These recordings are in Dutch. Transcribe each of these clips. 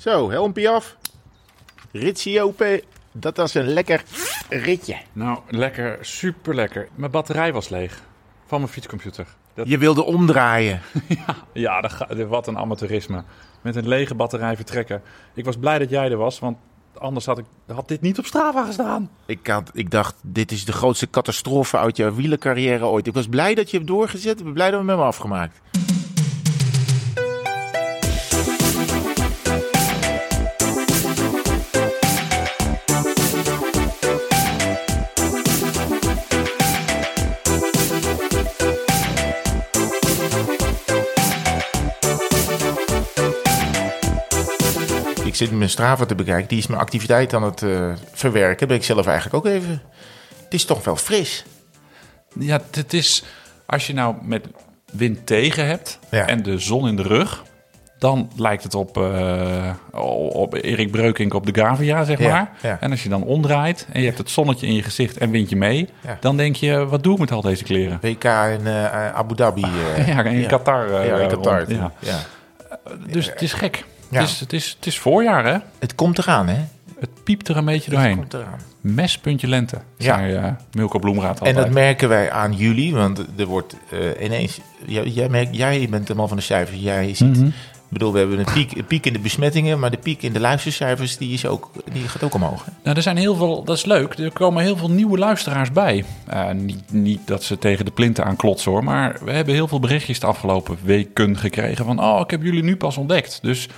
Zo, helmpje af. Ritsie open. Dat was een lekker ritje. Nou, lekker, super lekker. Mijn batterij was leeg van mijn fietscomputer. Dat, Je wilde omdraaien. ja, dat ga- wat een amateurisme. Met een lege batterij vertrekken. Ik was blij dat jij er was, want anders had, ik, had dit niet op Strava gestaan. Ik, had, ik dacht, dit is de grootste catastrofe uit jouw wielercarrière ooit. Ik was blij dat je hem doorgezet. Ik ben blij dat we hem hebben afgemaakt. Zit mijn Strava te bekijken. Die is mijn activiteit aan het eh, verwerken. Ben ik zelf eigenlijk ook even. Het is toch wel fris. Ja, het is, als je nou met wind tegen hebt Ja. en de zon in de rug... dan lijkt het op, eh, op Erik Breukink op de Gavia, zeg Ja, maar. ja. En als je dan omdraait en je hebt het zonnetje in je gezicht en windje mee... Dan denk je, wat doe ik met al deze kleren? WK in eh, Abu Dhabi. Ja, in Qatar. ja, in. Qatar. Ja. Dus het is gek. Ja. Het, is, het, is, het is voorjaar, hè? Het komt eraan, hè? Het piept er een beetje Het doorheen. komt eraan. Mespuntje lente, Ja. zei eh, Milko Bloemraad En altijd. dat merken wij aan jullie, want er wordt eh, ineens. Jij, jij, merkt, jij bent de man van de cijfers. Jij ziet. Mhm. Ik bedoel, we hebben een piek, een piek in de besmettingen, maar de piek in de luistercijfers die is ook, die gaat ook omhoog. hè? Nou, er zijn heel veel, dat is leuk. Er komen heel veel nieuwe luisteraars bij. Eh, niet, niet dat ze tegen de plinten aan klotsen hoor, maar we hebben heel veel berichtjes de afgelopen weken gekregen van, oh, ik heb jullie nu pas ontdekt. Dus,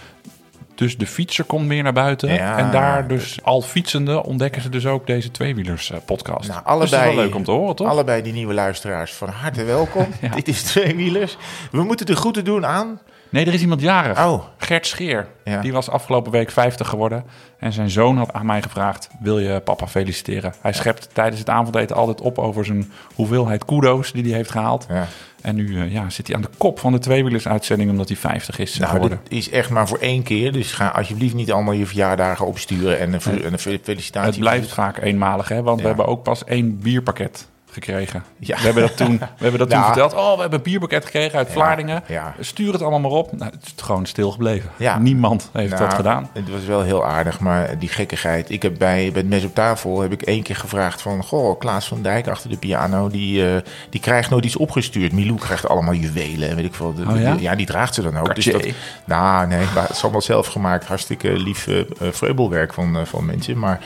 dus de fietser komt meer naar buiten. Ja. en daar dus al fietsende ontdekken ze dus ook deze tweewielers eh, podcast. Nou, Dus dat allebei, is wel leuk om te horen, toch? Allebei die nieuwe luisteraars, van harte welkom. Ja. Dit is Tweewielers. We moeten de groeten doen aan. Nee, er is iemand jarig. Oh, Gert Scheer. Ja. Die was afgelopen week 50 geworden. En zijn zoon had aan mij gevraagd: Wil je papa feliciteren? Hij schept tijdens het avondeten altijd op over zijn hoeveelheid kudo's die hij heeft gehaald. ja. En nu eh, ja, zit hij aan de kop van de tweewielers-uitzending omdat hij 50 is eh, Nou, geworden. dit is echt maar voor één keer. Dus ga alsjeblieft niet allemaal je verjaardagen opsturen en een, felicitatie. Het blijft vaak eenmalig, hè? Want Ja. we hebben ook pas één bierpakket gekregen. Ja. We hebben dat toen, we hebben dat toen verteld. Oh, we hebben een bierpakket gekregen uit Vlaardingen. ja. Stuur het allemaal maar op. Nou, het is gewoon stilgebleven. Ja. Niemand heeft Nou, dat gedaan. Het was wel heel aardig, maar die gekkigheid. Ik heb bij, bij het mes op tafel heb ik één keer gevraagd van... Goh, Klaas van Dijk achter de piano, die, eh, die krijgt nooit iets opgestuurd. Milou krijgt allemaal juwelen en weet ik veel. Oh ja? die draagt ze dan ook. Dus dat, nou, nee, maar het is allemaal zelf gemaakt. Hartstikke lief eh, eh, vreubelwerk van, eh, van mensen. Maar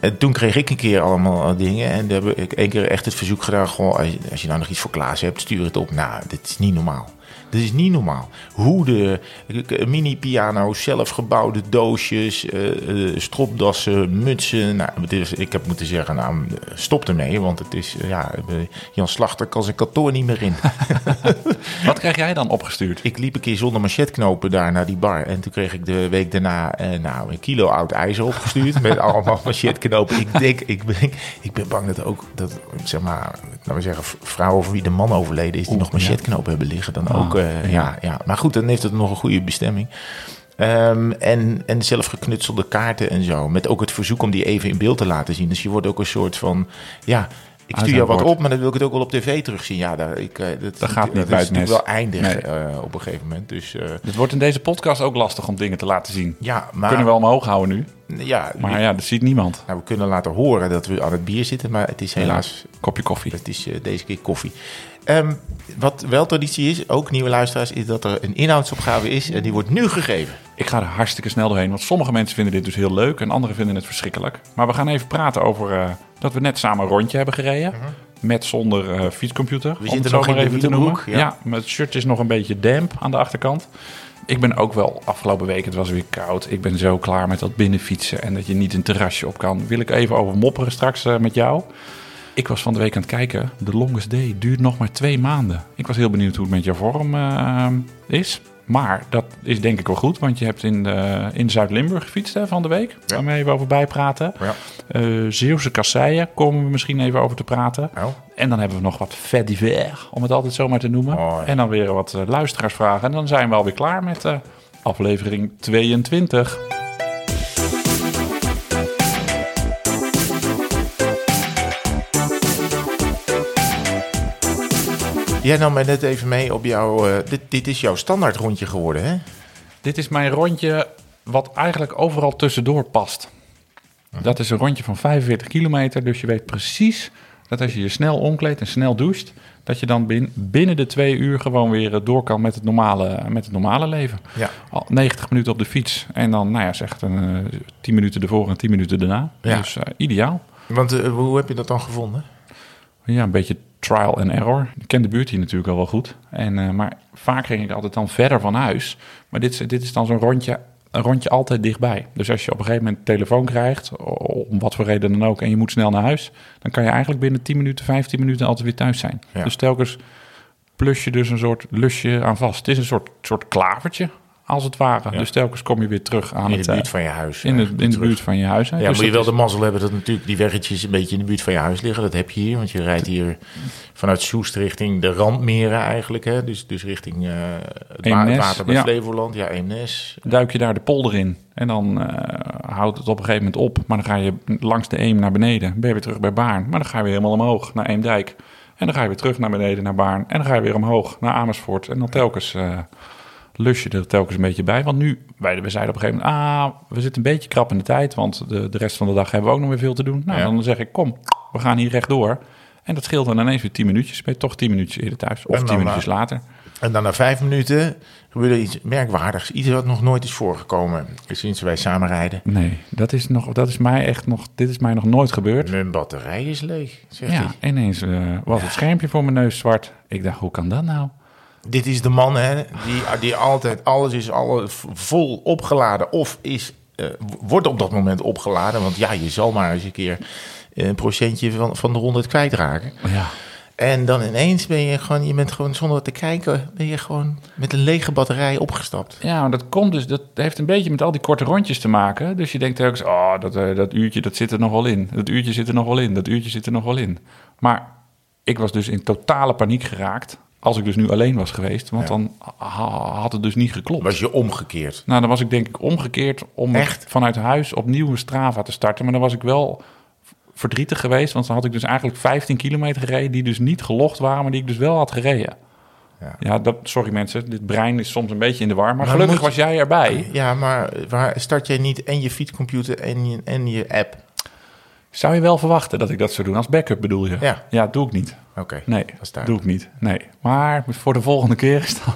en toen kreeg ik een keer allemaal eh, dingen. En daar heb ik één keer echt het verzoek gedaan. Goh, als, je, als je nou nog iets voor Klaas hebt, stuur het op. Nou, dit is niet normaal. Dit is niet normaal. Hoeden, mini-piano's, zelfgebouwde doosjes, eh, eh, stropdassen, mutsen. Nou, het is, ik heb moeten zeggen, nou, stop ermee. Want het is, ja, eh, Jan Slachter kan zijn kantoor niet meer in. Wat krijg jij dan opgestuurd? Ik liep een keer zonder machetknopen daar naar die bar. En toen kreeg ik de week daarna nou, een kilo oud ijzer opgestuurd. met allemaal machetknopen. Ik denk, ik ben, ik ben bang dat ook, dat, zeg maar, laten we zeggen, vrouwen voor wie de man overleden is, die nog machetknopen hebben liggen. Dan Ah, ook, ja. Ja, Maar goed, dan heeft het nog een goede bestemming. Ehm, en, en zelf geknutselde kaarten en zo. Met ook het verzoek om die even in beeld te laten zien. Dus je wordt ook een soort van, ja... Ik stuur jou wat op, maar dan wil ik het ook wel op tv terugzien. Ja, daar, ik, eh, dat, Dat gaat niet dat is buiten wel eindig Nee. eh, op een gegeven moment. Dus eh, Het wordt in deze podcast ook lastig om dingen te laten zien. ja, maar, Kunnen we wel omhoog houden nu. ja, Maar ja, dat ziet niemand. nou, we kunnen laten horen dat we aan het bier zitten, maar het is helaas, Kopje koffie. het is eh, deze keer koffie. Ehm, wat wel traditie is, ook nieuwe luisteraars, is dat er een inhoudsopgave is en die wordt nu gegeven. Ik ga er hartstikke snel doorheen, want sommige mensen vinden dit dus heel leuk en anderen vinden het verschrikkelijk. Maar we gaan even praten over eh, dat we net samen een rondje hebben gereden. Met zonder eh, fietscomputer. om zitten nog even te noemen. Ja. ja. mijn shirt is nog een beetje damp aan de achterkant. Ik ben ook wel afgelopen week, het was weer koud. Ik ben zo klaar met dat binnenfietsen en dat je niet een terrasje op kan. Wil ik even over mopperen straks eh, met jou. Ik was van de week aan het kijken. De longest day duurt nog maar twee maanden. Ik was heel benieuwd hoe het met jouw vorm eh, is. Maar dat is denk ik wel goed, want je hebt in, de, in Zuid-Limburg gefietst hè, van de week. Daar gaan we even over bijpraten. Ja. Eh Zeeuwse kasseien komen we misschien even over te praten. Nou, En dan hebben we nog wat fait divers, om het altijd zo maar te noemen. Mooi. En dan weer wat eh, luisteraarsvragen. En dan zijn we alweer klaar met eh, aflevering 22. Jij nam mij net even mee op jouw, eh, dit, dit is jouw standaard rondje geworden, hè? Dit is mijn rondje wat eigenlijk overal tussendoor past. Dat is een rondje van 45 kilometer. Dus je weet precies dat als je je snel omkleedt en snel doucht... dat je dan bin- binnen de twee uur gewoon weer eh, door kan met het normale, met het normale leven. Ja. Al 90 minuten op de fiets en dan, nou ja, zeg een eh 10 minuten ervoor en 10 minuten daarna. Ja. Dus eh, ideaal. Want eh, hoe heb je dat dan gevonden? Ja, een beetje trial and error. Ik ken de buurt hier natuurlijk al wel goed. En, eh, maar vaak ging ik altijd dan verder van huis. Maar dit, is- dit is dan zo'n rondje, een rondje altijd dichtbij. Dus als je op een gegeven moment telefoon krijgt, om wat voor reden dan ook, en je moet snel naar huis, dan kan je eigenlijk binnen 10 minuten, 15 minuten altijd weer thuis zijn. Ja. Dus telkens plus je dus een soort lusje aan vast. Het is een soort, soort klavertje, als het ware. Ja. Dus telkens kom je weer terug aan In het, de buurt eh, van je huis. in de, eigenlijk in de buurt van je huis. hè. Ja, Dus moet je wel is- de mazzel hebben dat natuurlijk die weggetjes een beetje in de buurt van je huis liggen. Dat heb je hier, want je rijdt hier vanuit Soest richting de randmeren eigenlijk. Hè? Dus, dus richting eh, het, Eemnes, water bij ja. Flevoland. Ja, Eemnes. duik je daar de polder in. En dan eh, houdt het op een gegeven moment op. Maar dan ga je langs de Eem naar beneden. Ben je weer terug bij Baarn. Maar dan ga je weer helemaal omhoog naar Eemdijk. En dan ga je weer terug naar beneden naar Baarn. En dan ga je weer omhoog naar Amersfoort. En dan telkens eh, lus je er telkens een beetje bij. Want nu, wij, we zeiden op een gegeven moment... Ah, we zitten een beetje krap in de tijd. Want de, de rest van de dag hebben we ook nog weer veel te doen. Nou, Ja. dan zeg ik, kom, we gaan hier rechtdoor. En dat scheelt dan ineens weer 10 minuutjes. Ben je toch 10 minuutjes eerder thuis. Of En 10 dan, minuutjes eh, later. En dan na vijf minuten gebeurde iets merkwaardigs. Iets wat nog nooit is voorgekomen sinds wij samen rijden. Nee, dat is, nog, dat is mij echt nog... Dit is mij nog nooit gebeurd. Mijn batterij is leeg, zegt Ja, hij. ineens eh, was het schermpje voor mijn neus zwart. Ik dacht, hoe kan dat nou? Dit is de man hè, die, die altijd alles is alle, vol opgeladen of is, eh, wordt op dat moment opgeladen. Want ja, je zal maar eens een keer een procentje van, van de 100 kwijtraken. Ja. En dan ineens ben je gewoon, je bent gewoon zonder te kijken, ben je gewoon met een lege batterij opgestapt. Ja, maar dat komt dus, dat heeft een beetje met al die korte rondjes te maken. Dus je denkt telkens, oh, dat, eh, dat uurtje, dat zit er nog wel in. Dat uurtje zit er nog wel in, dat uurtje zit er nog wel in. Maar ik was dus in totale paniek geraakt. Als ik dus nu alleen was geweest, want Ja. dan ha- had het dus niet geklopt. Was je omgekeerd? Nou, dan was ik denk ik omgekeerd om Echt? vanuit huis opnieuw een Strava te starten. Maar dan was ik wel verdrietig geweest, want dan had ik dus eigenlijk 15 kilometer gereden... die dus niet gelogd waren, maar die ik dus wel had gereden. Ja. Ja, dat, sorry mensen, dit brein is soms een beetje in de war. Maar, Maar gelukkig moet- was jij erbij. Ja, maar waar start jij niet en je fietscomputer en je, en je app? Zou je wel verwachten dat ik dat zou doen? Als backup bedoel je? Ja. Ja, doe ik niet. Oké, Nee, dat doe ik niet. Nee. Maar voor de volgende keer is dat,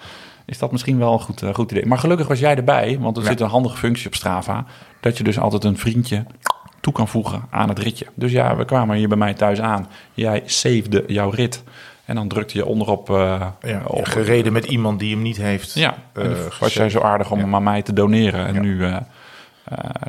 is dat misschien wel een goed, eh, goed idee. Maar gelukkig was jij erbij, want er Ja. zit een handige functie op Strava. Dat je dus altijd een vriendje toe kan voegen aan het ritje. Dus ja, we kwamen hier bij mij thuis aan. Jij savede jouw rit. En dan drukte je onderop... eh, Ja, op, gereden met iemand die hem niet heeft. Ja, en was jij zo aardig om Ja. hem aan mij te doneren. En nu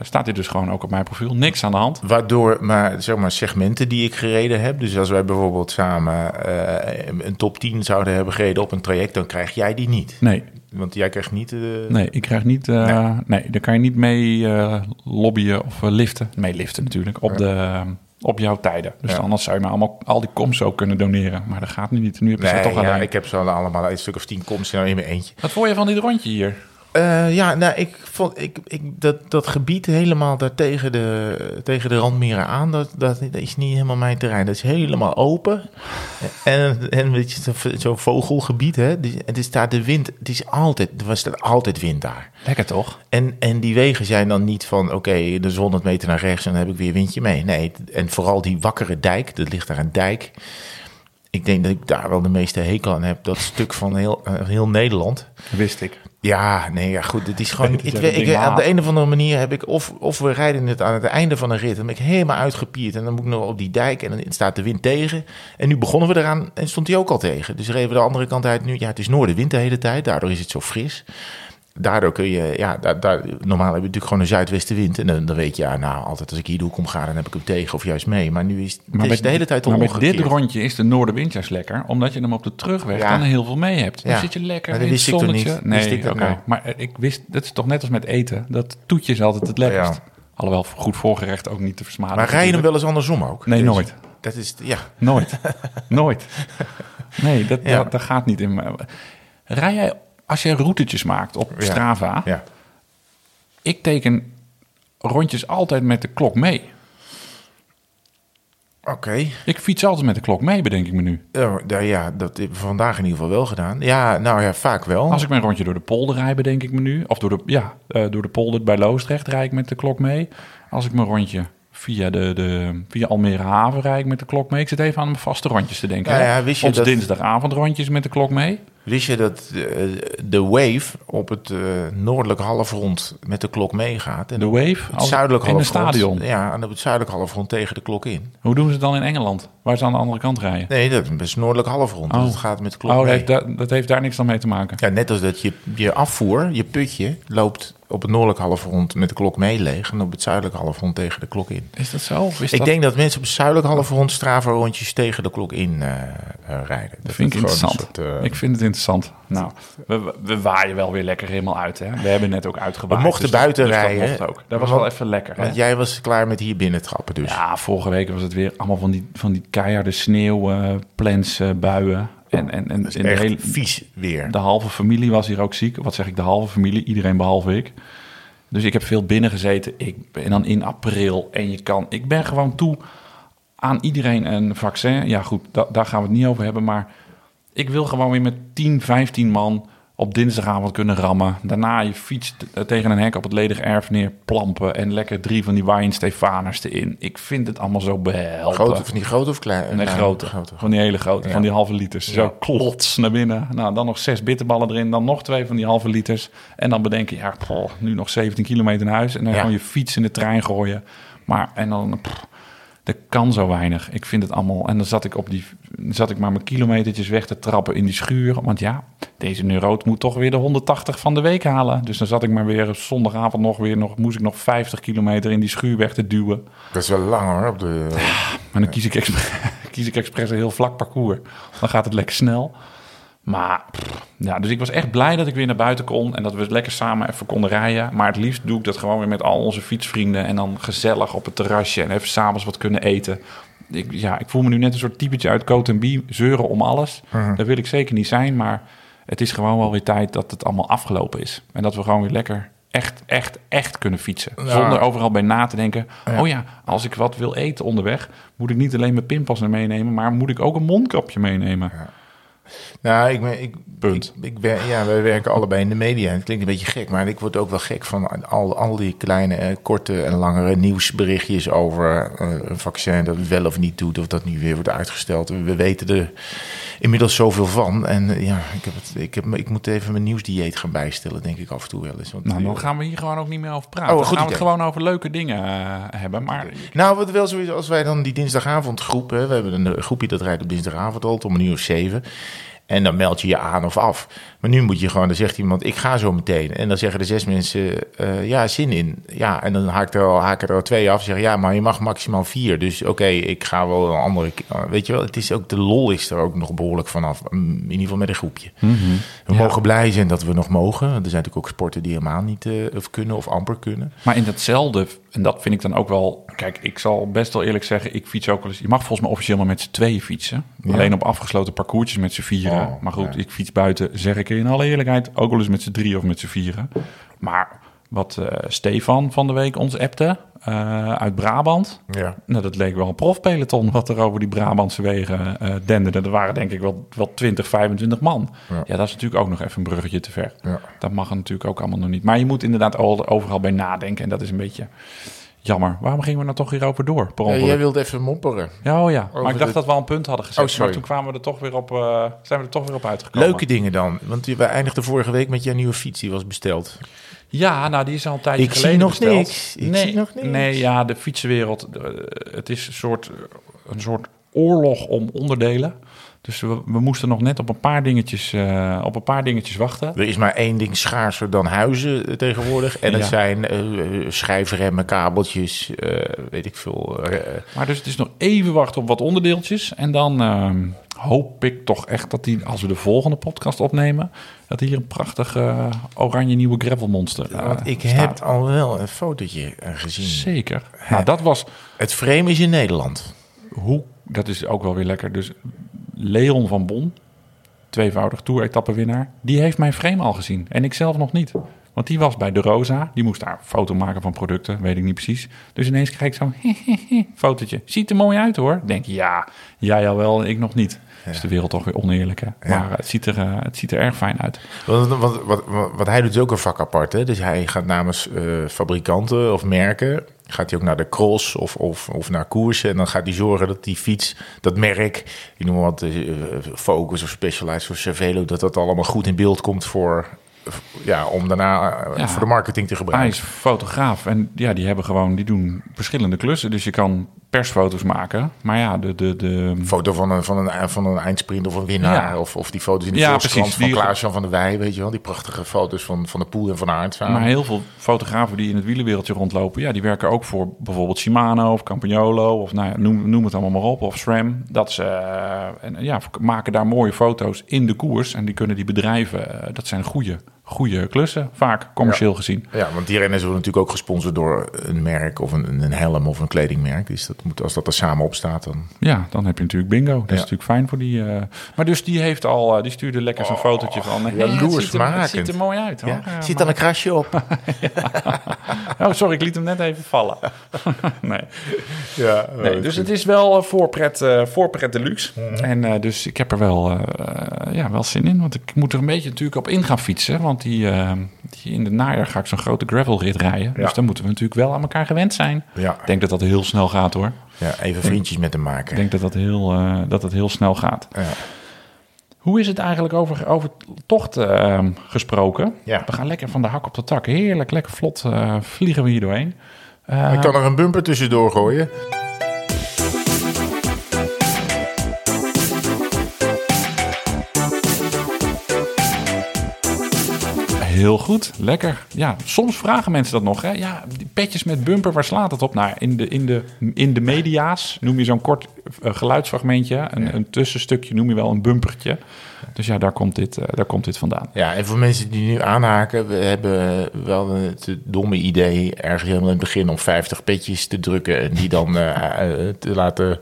staat hij dus gewoon ook op mijn profiel. Niks aan de hand. Waardoor maar, zeg maar segmenten die ik gereden heb. Dus als wij bijvoorbeeld samen eh, een top 10 zouden hebben gereden op een traject, dan krijg jij die niet. Nee, Want jij krijgt niet. eh, nee ik krijg niet... eh, Nee. nee. daar kan je niet mee eh, lobbyen of eh, liften. Mee liften natuurlijk, op, de, op jouw tijden. Dus Ja. anders zou je me allemaal al die koms ook kunnen doneren. Maar dat gaat nu niet. Nu heb je ze Nee, toch ja, alleen. ik heb ze allemaal een stuk of tien komst nou in mijn eentje. Wat vond je van dit rondje hier? Eh, ja, nou, ik vond ik, ik, dat, dat gebied helemaal daar tegen de, tegen de randmeren aan, dat, dat, dat is niet helemaal mijn terrein. Dat is helemaal open. En, en weet je, zo'n vogelgebied, hè. Die- Het is daar de wind, het is altijd, er was er altijd wind daar. Lekker toch? En, en die wegen zijn dan niet van, oké, dus 100 meter naar rechts en dan heb ik weer windje mee. Nee, en vooral die wakkere dijk, er ligt daar een dijk. Ik denk dat ik daar wel de meeste hekel aan heb. Dat stuk van heel, eh, heel Nederland. Wist ik. Ja, nee, ja, goed. Het is gewoon. Ik, ik, ding op de een of andere manier heb ik. Of, of we rijden het aan het einde van een rit. Dan ben ik helemaal uitgepierd. En dan moet ik nog op die dijk. En dan staat de wind tegen. En nu begonnen we eraan. En stond hij ook al tegen. Dus reden we de andere kant uit. Nu, ja, het is noordenwind de hele tijd. Daardoor is het zo fris. Daardoor kun je. Ja, daar, daar, normaal heb je natuurlijk gewoon een zuidwestenwind. En dan, dan weet je, ja, nou, altijd als ik hier de hoek om ga. dan heb ik hem tegen of juist mee. Maar nu is het Maar is bij, de hele tijd al maar omgekeerd. dit rondje is de noordenwind juist lekker. Omdat je hem op de terugweg Ja. dan heel veel mee hebt. Dan Ja. zit je lekker Maar in dat het zonnetje. niet? Nee, dat oké. nou? Maar eh, ik wist, dat is toch net als met eten. Dat toetje is altijd het lekkerst. Ja. Alhoewel goed voorgerecht ook niet te versmaden. Maar rij je hem wel eens andersom ook? Nee, Deze- nooit. Dat is. Ja. Nooit. nooit. Nee, dat, dat, dat gaat niet in. Rij jij, als je routetjes maakt op. Strava. ja. Ik teken rondjes altijd met de klok mee. Oké. Ik fiets altijd met de klok mee, bedenk ik me nu. Ja, nou ja, dat we vandaag in ieder geval wel gedaan. Ja, nou ja, vaak wel. Als ik mijn rondje door de polder rijd, bedenk ik me nu. Of door de, ja, eh, door de polder bij Loosdrecht rijd ik met de klok mee. Als ik mijn rondje via, de, de, via Almere Haven rijd ik met de klok mee. Ik zit even aan mijn vaste rondjes te denken. Ja, hè. ja, wist je Ons dat- dinsdagavond rondjes met de klok mee. Wist je dat eh, de wave op het eh, noordelijke halfrond met de klok meegaat? En De wave het zuidelijk in halfrond, stadion. Ja, en op het zuidelijk halfrond tegen de klok in. Hoe doen ze het dan in Engeland? Waar ze aan de andere kant rijden? Nee, dat is noordelijk halfrond. Oh. Het gaat met de klok Oh, dat mee. heeft, daar, dat heeft daar niks dan mee te maken. Ja, net als dat je, je afvoer, je putje, loopt op het noordelijk halfrond met de klok mee leeg... en op het zuidelijk halfrond tegen de klok in. Is dat zo? Is Ik dat... denk dat mensen op het zuidelijk halfrond Strava rondjes tegen de klok in eh, rijden. Dat vind ik het interessant. soort, ik vind het interessant. Nou, we, we waaien wel weer lekker helemaal uit. Hè? We hebben net ook uitgewaaid. We mochten dus dat- buiten dus dat rijden. mocht ook. Dat was Want- wel even lekker. Hè? Want jij was klaar met hier binnen trappen dus. Ja, vorige week was het weer allemaal van die, van die keiharde sneeuw, eh, plans, eh, buien. En, en, en Dat is in de, hele, vies weer. de halve familie was hier ook ziek. Wat zeg ik, de halve familie? Iedereen behalve ik. Dus ik heb veel binnen gezeten. Ik ben dan in april en je kan... Ik ben gewoon toe aan iedereen een vaccin. Ja goed, da- daar gaan we het niet over hebben. Maar ik wil gewoon weer met 10, 15 man op dinsdagavond kunnen rammen. Daarna je fiets t- tegen een hek op het ledig erf neer plampen... en lekker drie van die Wijn Stefaners erin. Ik vind het allemaal zo behelpen. Grote, van die grote of klein? Nee, Nou, grote. Van die hele grote, Ja. van die halve liters. Zo klots naar binnen. Nou, dan nog zes bitterballen erin. Dan nog twee van die halve liters. En dan bedenken, ja, poh, nu nog 17 kilometer naar huis. En dan Ja. gewoon je fiets in de trein gooien. Maar, en dan, er kan zo weinig. Ik vind het allemaal... En dan zat ik, op die, zat ik maar mijn kilometertjes weg te trappen in die schuur. Want ja, deze neuroot moet toch weer de 180 van de week halen. Dus dan zat ik maar weer zondagavond nog weer... Nog, moest ik nog 50 kilometer in die schuur weg te duwen. Dat is wel lang hoor. Op de, Maar dan kies ik, expres, kies ik expres een heel vlak parcours. Dan gaat het lekker snel. Maar pff, ja, dus ik was echt blij dat ik weer naar buiten kon en dat we lekker samen even konden rijden. Maar het liefst doe ik dat gewoon weer met al onze fietsvrienden en dan gezellig op het terrasje en even s'avonds wat kunnen eten. Ik, ja, ik voel me nu net een soort typetje uit Coat zeuren om alles. Daar wil ik zeker niet zijn, maar het is gewoon wel weer tijd dat het allemaal afgelopen is. En dat we gewoon weer lekker echt, echt, echt kunnen fietsen. Ja. Zonder overal bij na te denken. Ja. Oh ja, als ik wat wil eten onderweg, moet ik niet alleen mijn pinpas meenemen, maar moet ik ook een mondkapje meenemen. Nou, ik, ben, ik, Punt. Ik, ik ben, ja, wij werken allebei in de media. Het klinkt een beetje gek, maar ik word ook wel gek van al, al die kleine, eh, korte en langere nieuwsberichtjes over eh, een vaccin dat het wel of niet doet, of dat nu weer wordt uitgesteld. We weten er inmiddels zoveel van. En eh, ja, ik, heb het, ik, heb, ik moet even mijn nieuwsdieet gaan bijstellen, denk ik af en toe wel eens. Want, Nou, dan eh, gaan we hier gewoon ook niet meer over praten. Oh, dan goed gaan we het gewoon over leuke dingen eh, hebben. Maar Nou, wat wel zo is, als wij dan die dinsdagavondgroep, hè, we hebben een groepje dat rijdt op dinsdagavond al om een uur of zeven. En dan meld je je aan of af. Maar nu moet je gewoon, dan zegt iemand, ik ga zo meteen. En dan zeggen de zes mensen, eh, ja, zin in. Ja, en dan haakt er al, haken er al twee af. Zeggen, ja, maar je mag maximaal vier. Dus oké, ik ga wel een andere... ke- Weet je wel, het is ook, de lol is er ook nog behoorlijk vanaf. Mm, In ieder geval met een groepje. We mogen blij zijn dat we nog mogen. Er zijn natuurlijk ook sporten die helemaal niet eh, of kunnen of amper kunnen. Maar in datzelfde, en dat vind ik dan ook wel... Kijk, ik zal best wel eerlijk zeggen, ik fiets ook wel eens... Je mag volgens mij officieel maar met z'n tweeën fietsen. Ja. Alleen op afgesloten parcoursjes met z'n vieren. Oh, maar goed, ja. ik fiets buiten, zeg ik in alle eerlijkheid... ook wel eens met z'n drieën of met z'n vieren. Maar wat eh, Stefan van de week ons appte eh, uit Brabant... Ja. Nou, dat leek wel een profpeloton wat er over die Brabantse wegen eh denderde. Er waren denk ik wel, wel 20, 25 man. Ja. Ja. dat is natuurlijk ook nog even een bruggetje te ver. Ja. Dat mag natuurlijk ook allemaal nog niet. Maar je moet inderdaad al- overal bij nadenken. En dat is een beetje jammer. Waarom gingen we nou toch hierover door? Per Ja, jij wilde even mopperen. Ja, oh ja. Maar ik dacht dat we al een punt hadden gezet. Oh. Maar toen kwamen we er toch weer op, zijn we er toch weer op uitgekomen. Leuke dingen dan. Want we eindigden vorige week met jouw nieuwe fiets. Die was besteld. Ja, nou, die is al een tijdje Ik zie nog besteld. niks. Ik nee, zie nog niks. Nee, ja, de fietsenwereld, eh, het is een soort, een soort oorlog om onderdelen. Dus we, we moesten nog net op een paar dingetjes, eh, op een paar dingetjes wachten. Er is maar één ding schaarser dan huizen eh, tegenwoordig. En dat Ja. zijn schijfremmen, kabeltjes, eh, weet ik veel. Maar dus het is nog even wachten op wat onderdeeltjes. En dan ehm, hoop ik toch echt dat die, als we de volgende podcast opnemen, dat hier een prachtig eh, oranje nieuwe gravelmonster eh, want ik staat. heb al wel een fotootje eh, gezien. Zeker. Nou, dat was Het frame is in Nederland. hoe, dat is ook wel weer lekker. Dus Leon van Bon, tweevoudig tour-etappewinnaar, die heeft mijn frame al gezien. En ik zelf nog niet. Want die was bij De Rosa. Die moest daar een foto maken van producten, weet ik niet precies. Dus ineens krijg ik zo'n fotootje. Ziet er mooi uit hoor. Denk ja, jij al wel, ik nog niet. Is de wereld toch weer oneerlijk, hè? Maar het, ziet er, eh, het ziet er erg fijn uit. Want, wat, wat, wat, wat hij doet is ook een vak apart. Hè? Dus hij gaat namens eh, fabrikanten of merken... gaat hij ook naar de cross of, of, of naar koersen... en dan gaat hij zorgen dat die fiets, dat merk... ik noem wat, eh, Focus of Specialized of Cervelo... dat dat allemaal goed in beeld komt voor... Ja, om daarna eh, Ja. voor de marketing te Hij gebruiken. is fotograaf en ja, die hebben gewoon, die doen verschillende klussen. Dus je kan persfoto's maken. Maar ja, de, de, de, foto van een, van, een, van een eindsprint of een winnaar. Ja. Of, of die foto's in de Ja, precies. van Die- Klaas-Jan van der Wij, weet je wel. Die prachtige foto's van, van de Poel en van Aert samen. Maar heel veel fotografen die in het wielenwereldje rondlopen, ja, die werken ook voor bijvoorbeeld Shimano of Campagnolo of nou ja, noem, noem het allemaal maar op, of SRAM. Dat ze eh, en, ja, maken daar mooie foto's in de koers en die kunnen die bedrijven, eh, dat zijn goede, goede klussen, vaak commercieel gezien. Ja, want die renners worden natuurlijk ook gesponsord door een merk of een, een helm of een kledingmerk. Dus dat moet, als dat er samen op staat, dan... Ja, dan heb je natuurlijk bingo. Dat is Ja. natuurlijk fijn voor die. eh, Maar dus die heeft al, eh, die stuurde lekker zo'n fotootje van. eh, hey, het, ziet er, het ziet er mooi uit. Hoor. Ja, Ja, zit dan een krasje op. Oh, sorry, ik liet hem net even vallen. nee. ja, nee, dus het is wel eh, voorpret, eh voorpret deluxe. En eh, dus ik heb er wel, eh, eh, ja, wel zin in. Want ik moet er een beetje natuurlijk op in gaan fietsen. Want die, eh, die in de najaar ga ik zo'n grote gravelrit rijden. Dus dan moeten we natuurlijk wel aan elkaar gewend zijn. Ja. Ik denk dat dat heel snel gaat hoor. ja, even vriendjes met hem maken. Ik denk dat dat heel, eh, dat het heel snel gaat. Ja. Hoe is het eigenlijk over, over tochten ehm, gesproken? Ja. We gaan lekker van de hak op de tak. Heerlijk, lekker vlot eh, vliegen we hier doorheen. Ik kan er een bumper tussendoor gooien. Heel goed, lekker. Ja, soms vragen mensen dat nog. Hè? Ja, die petjes met bumper, waar slaat het op? Nou, in de, in de, in de media's noem je zo'n kort eh, geluidsfragmentje. Een, een tussenstukje noem je wel een bumpertje. Dus ja, daar komt dit, eh, daar komt dit vandaan. Ja, en voor mensen die nu aanhaken, we hebben wel het domme idee ergens helemaal in het begin om 50 petjes te drukken en die dan eh, te laten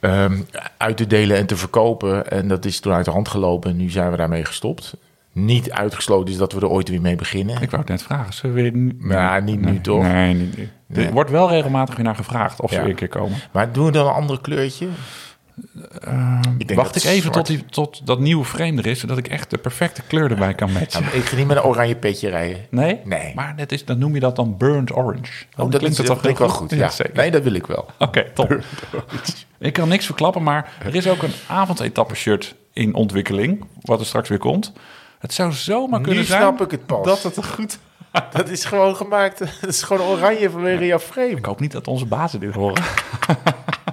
ehm, uit te delen en te verkopen. En dat is toen uit de hand gelopen en nu zijn we daarmee gestopt. Niet uitgesloten is dat we er ooit weer mee beginnen. Ik wou het net vragen. We weer... Nou, niet nu, toch? Nee, niet nu. Nee. Er wordt wel regelmatig weer naar gevraagd of ze weer een keer komen. Maar doen we dan een ander kleurtje? ik denk Wacht ik even zwart- tot, die, tot dat nieuwe frame er is, zodat ik echt de perfecte kleur erbij kan matchen. Ja, ik ga niet met een oranje petje rijden. Nee? Nee. Maar dat is, dan noem je dat dan burnt orange. Dan Oh, dat klinkt het toch heel wel goed. Ja. zeker. Nee, dat wil ik wel. Oké, top. ik kan niks verklappen, maar er is ook een avondetappe shirt in ontwikkeling, wat er straks weer komt. Het zou zomaar Nu kunnen zijn snap ik het pas. dat het een goed... Dat is gewoon gemaakt. Dat is gewoon oranje vanwege jouw frame. Ik hoop niet dat onze bazen dit horen.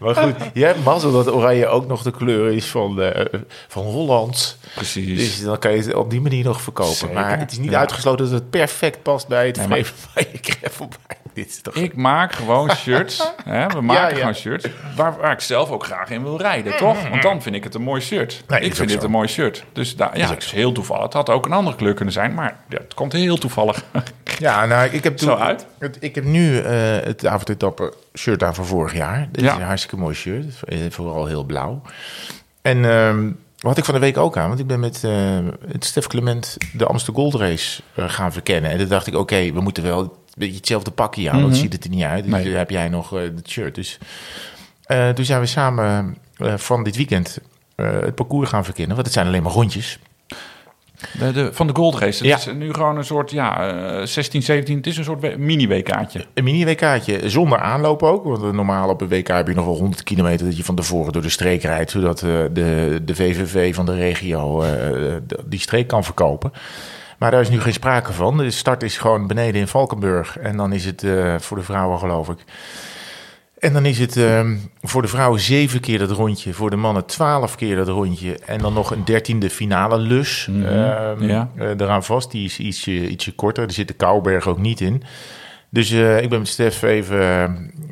Maar goed, je hebt mazzel dat oranje ook nog de kleur is van, eh, van Holland. Precies. Dus dan kan je het op die manier nog verkopen. Zeker. Maar het is niet Ja. uitgesloten dat het perfect past bij het Nee, van je toch... Ik maak gewoon shirts. Hè? We maken ja. gewoon shirts waar, waar ik zelf ook graag in wil rijden, toch? Want dan vind ik het een mooi shirt. Nee, ik vind dit zo. een mooi shirt. Dus daar, ja, het is heel toevallig. Het had ook een andere kleur kunnen zijn, maar ja, het komt heel toevallig. Ja, nou, ik heb, Zo uit? Het, ik heb nu eh, het avondetappe shirt aan van vorig jaar. Dit Ja. is een hartstikke mooi shirt. Eh, Vooral heel blauw. En ehm, wat had ik van de week ook aan? Want ik ben met, het Stef Clement de Amsterdam Gold Race eh, gaan verkennen. En toen dacht ik, oké, we moeten wel een beetje hetzelfde pakje aan. Want ziet het er niet uit. Dus Nee. heb jij nog het shirt. Dus toen zijn we samen van dit weekend het parcours gaan verkennen. Want het zijn alleen maar rondjes. De, de, van de Gold Race. Het Ja. is nu gewoon een soort, ja, eh, 16, 17. Het is een soort mini-WK'tje. Een mini-WK'tje zonder aanloop ook. Want normaal op een WK heb je nog wel 100 kilometer dat je van tevoren door de streek rijdt. Zodat eh, de, de VVV van de regio eh, die streek kan verkopen. Maar daar is nu geen sprake van. De start is gewoon beneden in Valkenburg. En dan is het eh, voor de vrouwen geloof ik. En dan is het ehm, voor de vrouwen zeven keer dat rondje. Voor de mannen twaalf keer dat rondje. En dan nog een dertiende finale lus ehm, ja. eh, eraan vast. Die is ietsje, ietsje korter. Er zit de Kouberg ook niet in. Dus eh, ik ben met Stef even...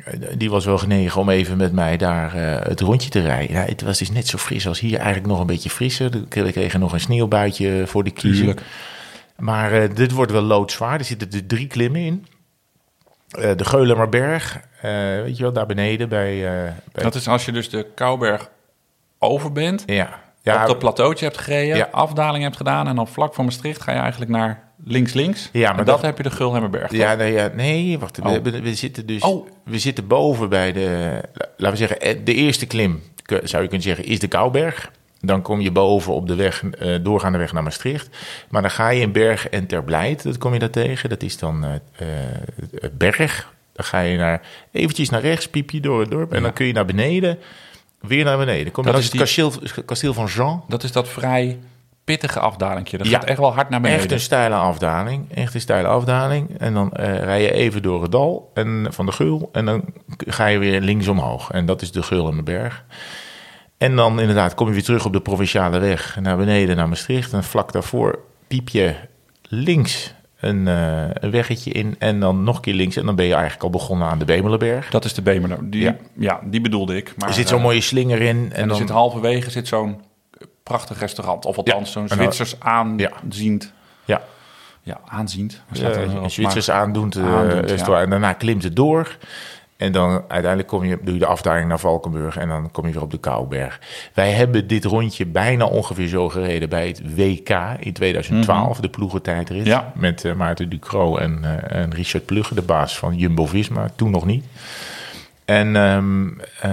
eh, die was wel genegen om even met mij daar het rondje te rijden. Ja, het was dus net zo fris als hier. Eigenlijk nog een beetje frisser. We kregen nog een sneeuwbuitje voor de kiezer. Maar dit wordt wel loodzwaar. Er zitten er drie klimmen in. Eh, de Geulemerberg, eh, weet je wel, daar beneden bij... eh, bij Dat is als je dus de Kouberg over bent, ja, op ja dat plateautje hebt gereden, Ja. afdaling hebt gedaan... en dan vlak voor Maastricht ga je eigenlijk naar links-links. Ja, maar dat, dat- heb je de Gulhemmerberg. Ja, nee, ja, nee wacht. Oh. We, we, zitten dus Oh. we zitten boven bij de, laten we zeggen, de eerste klim, zou je kunnen zeggen, is de Kouberg. Dan kom je boven op de weg, eh, doorgaande weg naar Maastricht. Maar dan ga je in Berg en Terblijd, dat kom je daar tegen. Dat is dan eh, eh, Berg. Dan ga je naar, eventjes naar rechts, piep je door het dorp. En Ja. dan kun je naar beneden, weer naar beneden. Kom je Dat is het kasteel, kasteel van Jean. Dat is dat vrij pittige afdalingje. Dat Ja. gaat echt wel hard naar beneden. Echt een steile afdaling. Echt een steile afdaling. En dan rij je even door het dal en, van de Geul. En dan ga je weer links omhoog. En dat is de Geul en de berg. En dan inderdaad kom je weer terug op de provinciale weg naar beneden naar Maastricht. En vlak daarvoor piep je links een, eh, een weggetje in. En dan nog een keer links. En dan ben je eigenlijk al begonnen aan de Bemelenberg. Dat is de Bemer. Die, Ja. ja. die bedoelde ik. Maar, er zit zo'n eh, mooie slinger in. En, En er dan, zit halverwege zit zo'n prachtig restaurant. Of althans, zo'n En dan- Zwitsers aanziend. ja, Ja, aanziend. Staat er Ja, een Zwitsers aandoend, eh, Aandoend, restaurant. ja. En daarna klimt het door. En dan uiteindelijk kom je, doe je de afdaling naar Valkenburg en dan kom je weer op de Kouberg. Wij hebben dit rondje bijna ongeveer zo gereden bij het WK in 2012, de ploegentijdrit. Ja. Met eh, Maarten Ducro en, eh, en Richard Plugge, de baas van Jumbo-Visma. Toen nog niet. En ehm, eh,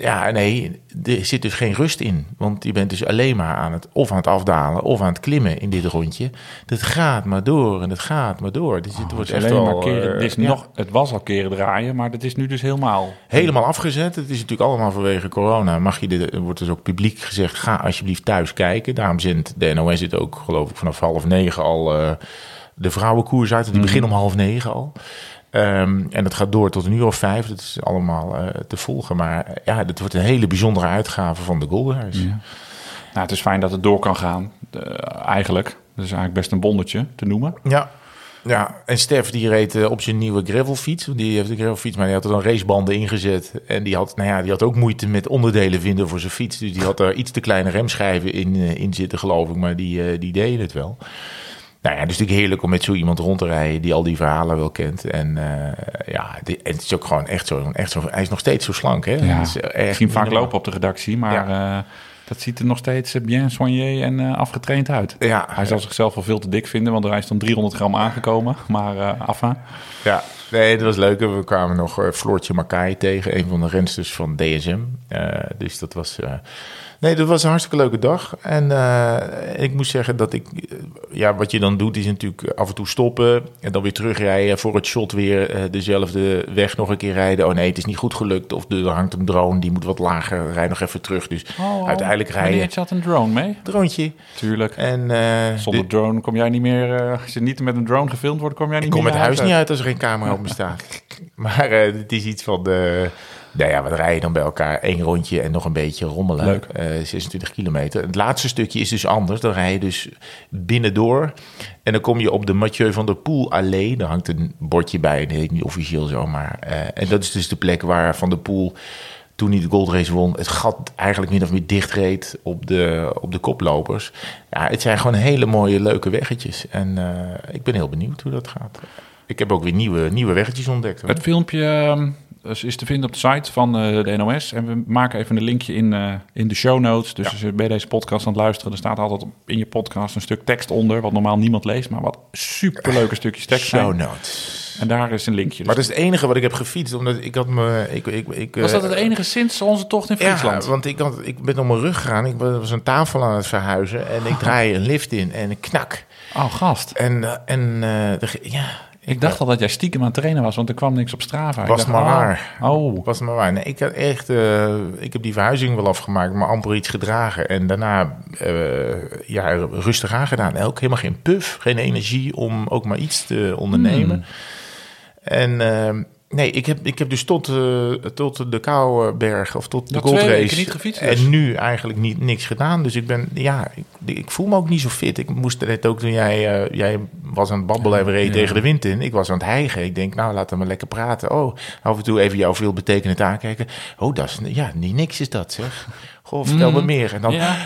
ja, nee, er zit dus geen rust in. Want je bent dus alleen maar aan het, of aan het afdalen of aan het klimmen in dit rondje. Het gaat maar door en het gaat maar door. Dus het Het wordt echt alleen wel, maar keren, eh, het, is ja, nog, het was al keren draaien, maar het is nu dus helemaal... helemaal afgezet. Het is natuurlijk allemaal vanwege corona. Mag je dit, er wordt dus ook publiek gezegd, ga alsjeblieft thuis kijken. Daarom zendt de NOS het ook, geloof ik, vanaf half negen al eh, de vrouwenkoers uit. Die begint om half negen al. Ehm, en dat gaat door tot een uur of vijf. Dat is allemaal eh, te volgen. Maar ja, het wordt een hele bijzondere uitgave van de Golden Race. Ja. Nou, het is fijn dat het door kan gaan, eh, eigenlijk. Dat is eigenlijk best een wondertje te noemen. Ja. Ja, en Stef die reed eh, op zijn nieuwe gravelfiets. Die heeft een gravelfiets, maar die had er dan racebanden ingezet. En die had, nou ja, die had ook moeite met onderdelen vinden voor zijn fiets. Dus die had er iets te kleine remschijven in, in zitten, geloof ik. Maar die, die deden het wel. Nou ja, het is natuurlijk heerlijk om met zo iemand rond te rijden die al die verhalen wel kent. En eh, ja, die- en het is ook gewoon echt zo, echt zo. Hij is nog steeds zo slank, hè? Ja, is echt zie hem vaak lopen op de redactie, maar eh, dat ziet er nog steeds eh, bien soigné en eh, afgetraind uit. Ja, Hij zal zichzelf wel veel te dik vinden, want hij is dan 300 gram aangekomen. Maar eh enfin, Ja, nee, dat was leuk. We kwamen nog eh, Floortje Makai tegen, een van de rensters van DSM. Eh, dus dat was, eh, nee, dat was een hartstikke leuke dag. En eh, ik moet zeggen dat ik, eh, ja, wat je dan doet is natuurlijk af en toe stoppen en dan weer terugrijden. Voor het shot weer eh, dezelfde weg nog een keer rijden. Oh nee, het is niet goed gelukt. Of er hangt een drone, die moet wat lager. Rij nog even terug. Dus uiteindelijk rijden. Wanneer zat een drone mee? Droontje. Tuurlijk. En Zonder drone kom jij niet meer... als je niet met een drone gefilmd wordt, kom jij niet Ik kom meer het naar huis niet uit als er geen camera op me staat. Maar het is iets van de... Nou ja, wat rij je dan bij elkaar? Eén rondje en nog een beetje rommelen. Leuk. Eh, 26 kilometer. Het laatste stukje is dus anders. Dan rij je dus binnendoor. En dan kom je op de Mathieu van der Poel Allee. Daar hangt een bordje bij. Dat heet niet officieel zo. Maar, eh, en dat is dus de plek waar Van der Poel... Toen hij de goldrace won, het gat eigenlijk min of meer dichtreed op de, op de koplopers. Ja, het zijn gewoon hele mooie, leuke weggetjes. En eh, ik ben heel benieuwd hoe dat gaat. Ik heb ook weer nieuwe, nieuwe weggetjes ontdekt. Hoor. Het filmpje ehm, is te vinden op de site van eh, de NOS. En we maken even een linkje in, eh, in de show notes. Dus Ja. als je bij deze podcast aan het luisteren... er staat altijd in je podcast een stuk tekst onder... wat normaal niemand leest, maar wat superleuke stukjes tekst Show zijn. notes. En daar is een linkje. Maar Dus dat is het enige wat ik heb gefietst. Omdat ik had me... Ik, ik, ik, was dat het enige sinds onze tocht in Friesland? Ja, want ik, had, ik ben op mijn rug gegaan. Ik was een tafel aan het verhuizen. En ik draai een lift in en knak. Oh, gast. En, en ja... Ik dacht al dat jij stiekem aan het trainen was, want er kwam niks op Strava. Was dacht, maar oh, waar. Oh, Was maar waar. Nee, ik had echt... eh, ik heb die verhuizing wel afgemaakt, maar amper iets gedragen. En daarna eh, ja, rustig aangedaan. Ook helemaal geen puff, geen energie om ook maar iets te ondernemen. Hmm. En ehm, nee, ik heb, ik heb dus tot, eh, tot de Kouberg of tot de Goldrace... niet gefietst dus. En nu eigenlijk niet, niks gedaan. Dus ik ben, ja, ik, ik voel me ook niet zo fit. Ik moest net ook toen jij, eh, jij was aan het babbelen en Ja. tegen de wind in. Ik was aan het hijgen. Ik denk, nou, laten we maar lekker praten. Oh, af en toe even jou veel betekenend aankijken. Oh, dat is, ja, niet niks is dat, zeg. Goh, vertel me meer. En dan, ja,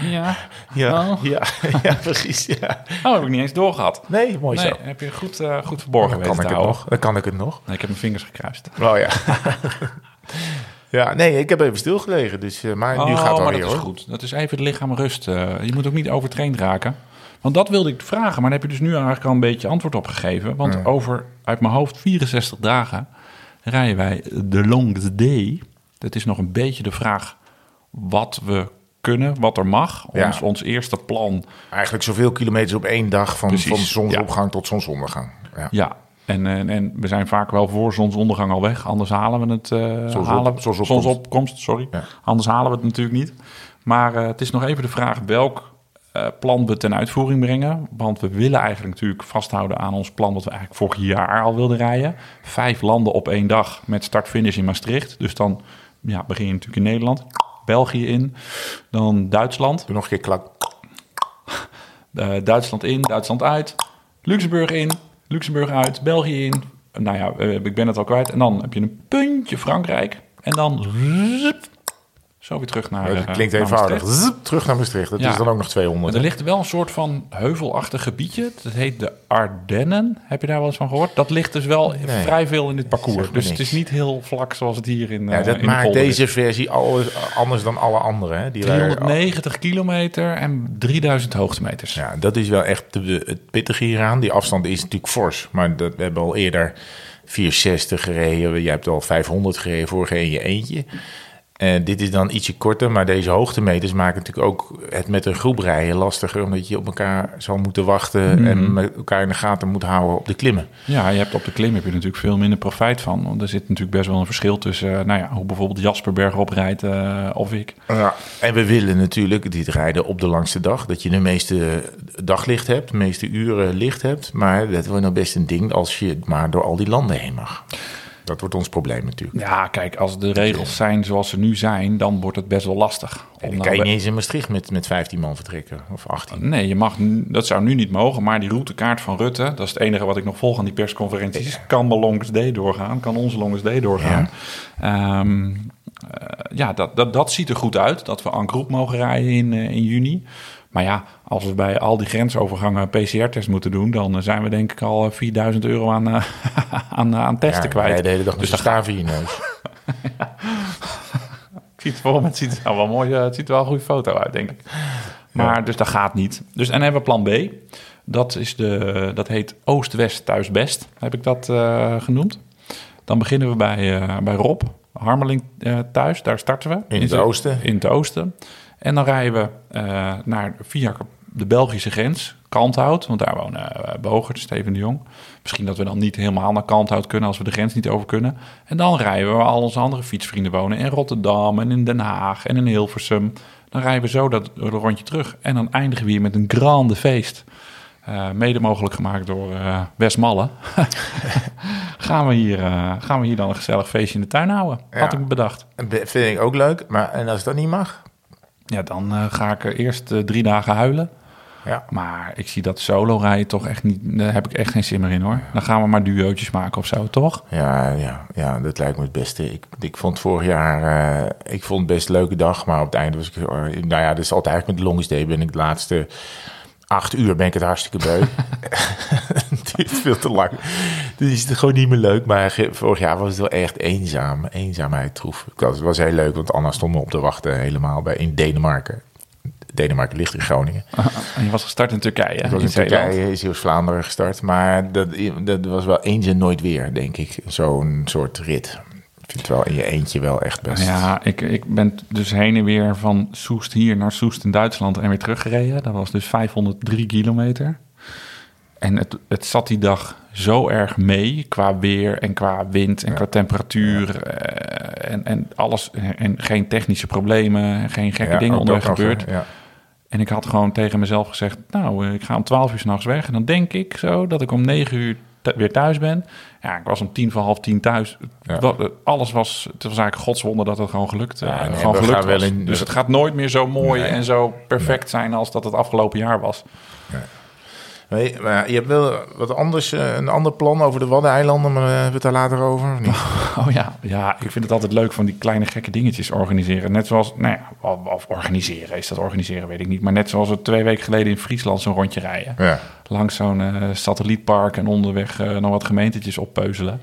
ja. Ja. ja, Oh. ja, precies, ja. Oh, heb ik niet eens doorgehad. Nee, mooi Nee, zo. heb je goed, eh, goed verborgen Dan kan ik het houden. nog. Dan kan ik het nog. Nee, ik heb mijn vingers gekruist. Oh ja. ja, nee, ik heb even stilgelegen. Dus, eh, maar nu oh, gaat het maar alweer dat is hoor. goed. Dat is even het lichaam rust. eh. je moet ook niet overtraind raken. Want dat wilde ik vragen, maar daar heb je dus nu eigenlijk al een beetje antwoord op gegeven. Want over, uit mijn hoofd, 64 dagen rijden wij de longest day. Dat is nog een beetje de vraag wat we kunnen, wat er mag. Ja. Ons, ons eerste plan, Eigenlijk zoveel kilometers op één dag van, Precies, van zonsopgang tot zonsondergang. Ja. ja. En, en, en we zijn vaak wel voor zonsondergang al weg. Anders halen we het. halen, zonsopkomst. zonsopkomst, sorry. Anders halen we het natuurlijk niet. Maar eh, het is nog even de vraag welk eh, plan we ten uitvoering brengen. Want we willen eigenlijk natuurlijk vasthouden aan ons plan... wat we eigenlijk vorig jaar al wilden rijden. Vijf landen op één dag met start-finish in Maastricht. Dus dan ja, begin je natuurlijk in Nederland. België in, dan Duitsland. Doe nog een keer klak. Eh, Duitsland in, Duitsland uit. Luxemburg in, Luxemburg uit. België in. Nou ja, eh, ik ben het al kwijt. En dan heb je een puntje Frankrijk. En dan zup, zo weer terug naar Dat eh, klinkt naar eenvoudig. Zip, terug naar Maastricht. Dat Ja. is dan ook nog Maar 200. er ligt wel een soort van heuvelachtig gebiedje. Dat heet de Ardennen. Heb je daar wel eens van gehoord? Dat ligt dus wel Nee. vrij veel in dit parcours. Dus het is niet heel vlak zoals het hier in, Ja, eh, dat in maakt deze versie alles anders dan alle andere. Hè? Die rijden- 390 kilometer en 3000 hoogtemeters. Ja, dat is wel echt de, het pittige hieraan. Die afstand is natuurlijk fors. Maar dat, we hebben al eerder 460 gereden. Jij hebt al 500 gereden vorige in je eentje. En dit is dan ietsje korter. Maar deze hoogtemeters maken natuurlijk ook het met een groep rijden lastiger. Omdat je op elkaar zal moeten wachten. Mhm. En met elkaar in de gaten moet houden op de klimmen. Ja, je hebt op de klim heb je natuurlijk veel minder profijt van. Want er zit natuurlijk best wel een verschil tussen eh, nou ja, hoe bijvoorbeeld Jasper bergop rijdt eh, of ik. Ja. En we willen natuurlijk dit rijden op de langste dag. Dat je de meeste daglicht hebt, de meeste uren licht hebt. Maar dat wordt nou best een ding als je maar door al die landen heen mag. Dat wordt ons probleem natuurlijk. Ja, kijk, als de regels zijn zoals ze nu zijn, dan wordt het best wel lastig. En dan kan je niet eens in Maastricht met, met 15 man vertrekken. Of 18. Nee, je mag, dat zou nu niet mogen, maar die routekaart van Rutte, dat is het enige wat ik nog volg aan die persconferenties, kan de longest day doorgaan, kan onze longest day doorgaan. Ehm, eh, ja, dat, dat, dat ziet er goed uit, dat we en groep mogen rijden in, eh, in juni. Maar ja, als we bij al die grensovergangen PCR-test moeten doen, dan eh, zijn we denk ik al eh, 4000 euro aan, eh, aan, aan testen Ja, kwijt. jij de hele dag Dus een staaf in je neus. Ik zie het voor me, het ziet er nou wel mooi, eh, het ziet er wel een goede foto uit, denk ik. Maar dus dat gaat niet. Dus en dan hebben we plan B. Dat, is de, dat heet Oost-West thuis-best, heb ik dat eh, genoemd. Dan beginnen we bij, eh, bij Rob, Harmeling eh, thuis. Daar starten we. In het oosten. In het oosten. En dan rijden we eh, naar, via de Belgische grens, Kalmthout. Want daar wonen uh, Bogert, Steven de Jong. Misschien dat we dan niet helemaal naar Kalmthout kunnen als we de grens niet over kunnen. En dan rijden we waar al onze andere fietsvrienden wonen. In Rotterdam en in Den Haag en in Hilversum. Dan rijden we zo dat rondje terug. En dan eindigen we hier met een grande feest. Eh, mede mogelijk gemaakt door eh Wes Malle. gaan, we hier, gaan we hier dan een gezellig feestje in de tuin houden. Had ik bedacht. En be- Vind ik ook leuk. Maar en als dat niet mag? Ja, dan eh, ga ik er eerst eh, drie dagen huilen. Ja. Maar ik zie dat solo rijden toch echt niet... Daar heb ik echt geen zin meer in hoor. Dan gaan we maar duootjes maken of zo, toch? Ja, ja, ja, dat lijkt me het beste. Ik, ik vond vorig jaar, eh, ik vond het best een leuke dag, maar op het einde was ik, nou ja, is altijd eigenlijk met de longest day ben ik de laatste acht uur ben ik het hartstikke beu. het duurt veel te lang. Dus is het gewoon niet meer leuk. Maar vorig jaar was het wel echt eenzaam, eenzaamheid troef. Dat was heel leuk, want Anna stond me op te wachten helemaal bij in Denemarken. Denemarken ligt in Groningen. En je was gestart in Turkije, Ik was in. Turkije, is Zeeuws-Vlaanderen gestart. Maar dat, dat was wel eens en nooit weer, denk ik. Zo'n soort rit. Vind het wel in je eentje wel echt best. Ja, ik, ik ben dus heen en weer van Soest hier naar Soest in Duitsland en weer teruggereden. Dat was dus 503 kilometer. En het, het zat die dag zo erg mee qua weer en qua wind en qua temperatuur. eh, en, en alles. En geen technische problemen, geen gekke Ja, dingen onderweg gebeurd. En ik had gewoon tegen mezelf gezegd: Nou, eh, ik ga om 12 uur s'nachts weg. En dan denk ik zo dat ik om 9 uur weer thuis ben. Ja, ik was om tien voor half tien thuis. Ja. Wat- Alles was, het was eigenlijk godswonder dat het gewoon gelukt, eh, Ja, nee, gewoon gelukt gaan wel was. in- Dus het gaat nooit meer zo mooi Nee. en zo perfect zijn als dat het afgelopen jaar was. Nee, maar je hebt wel wat anders, eh, een ander plan over de Waddeneilanden, maar eh, hebben we het daar later over? Of niet? Oh ja, ja, ik vind het altijd leuk van die kleine gekke dingetjes organiseren. Net zoals, nou ja, of organiseren, is dat organiseren, weet ik niet. Maar net zoals we twee weken geleden in Friesland zo'n rondje rijden. Ja. Langs zo'n eh, satellietpark en onderweg eh, nog wat gemeentetjes oppeuzelen.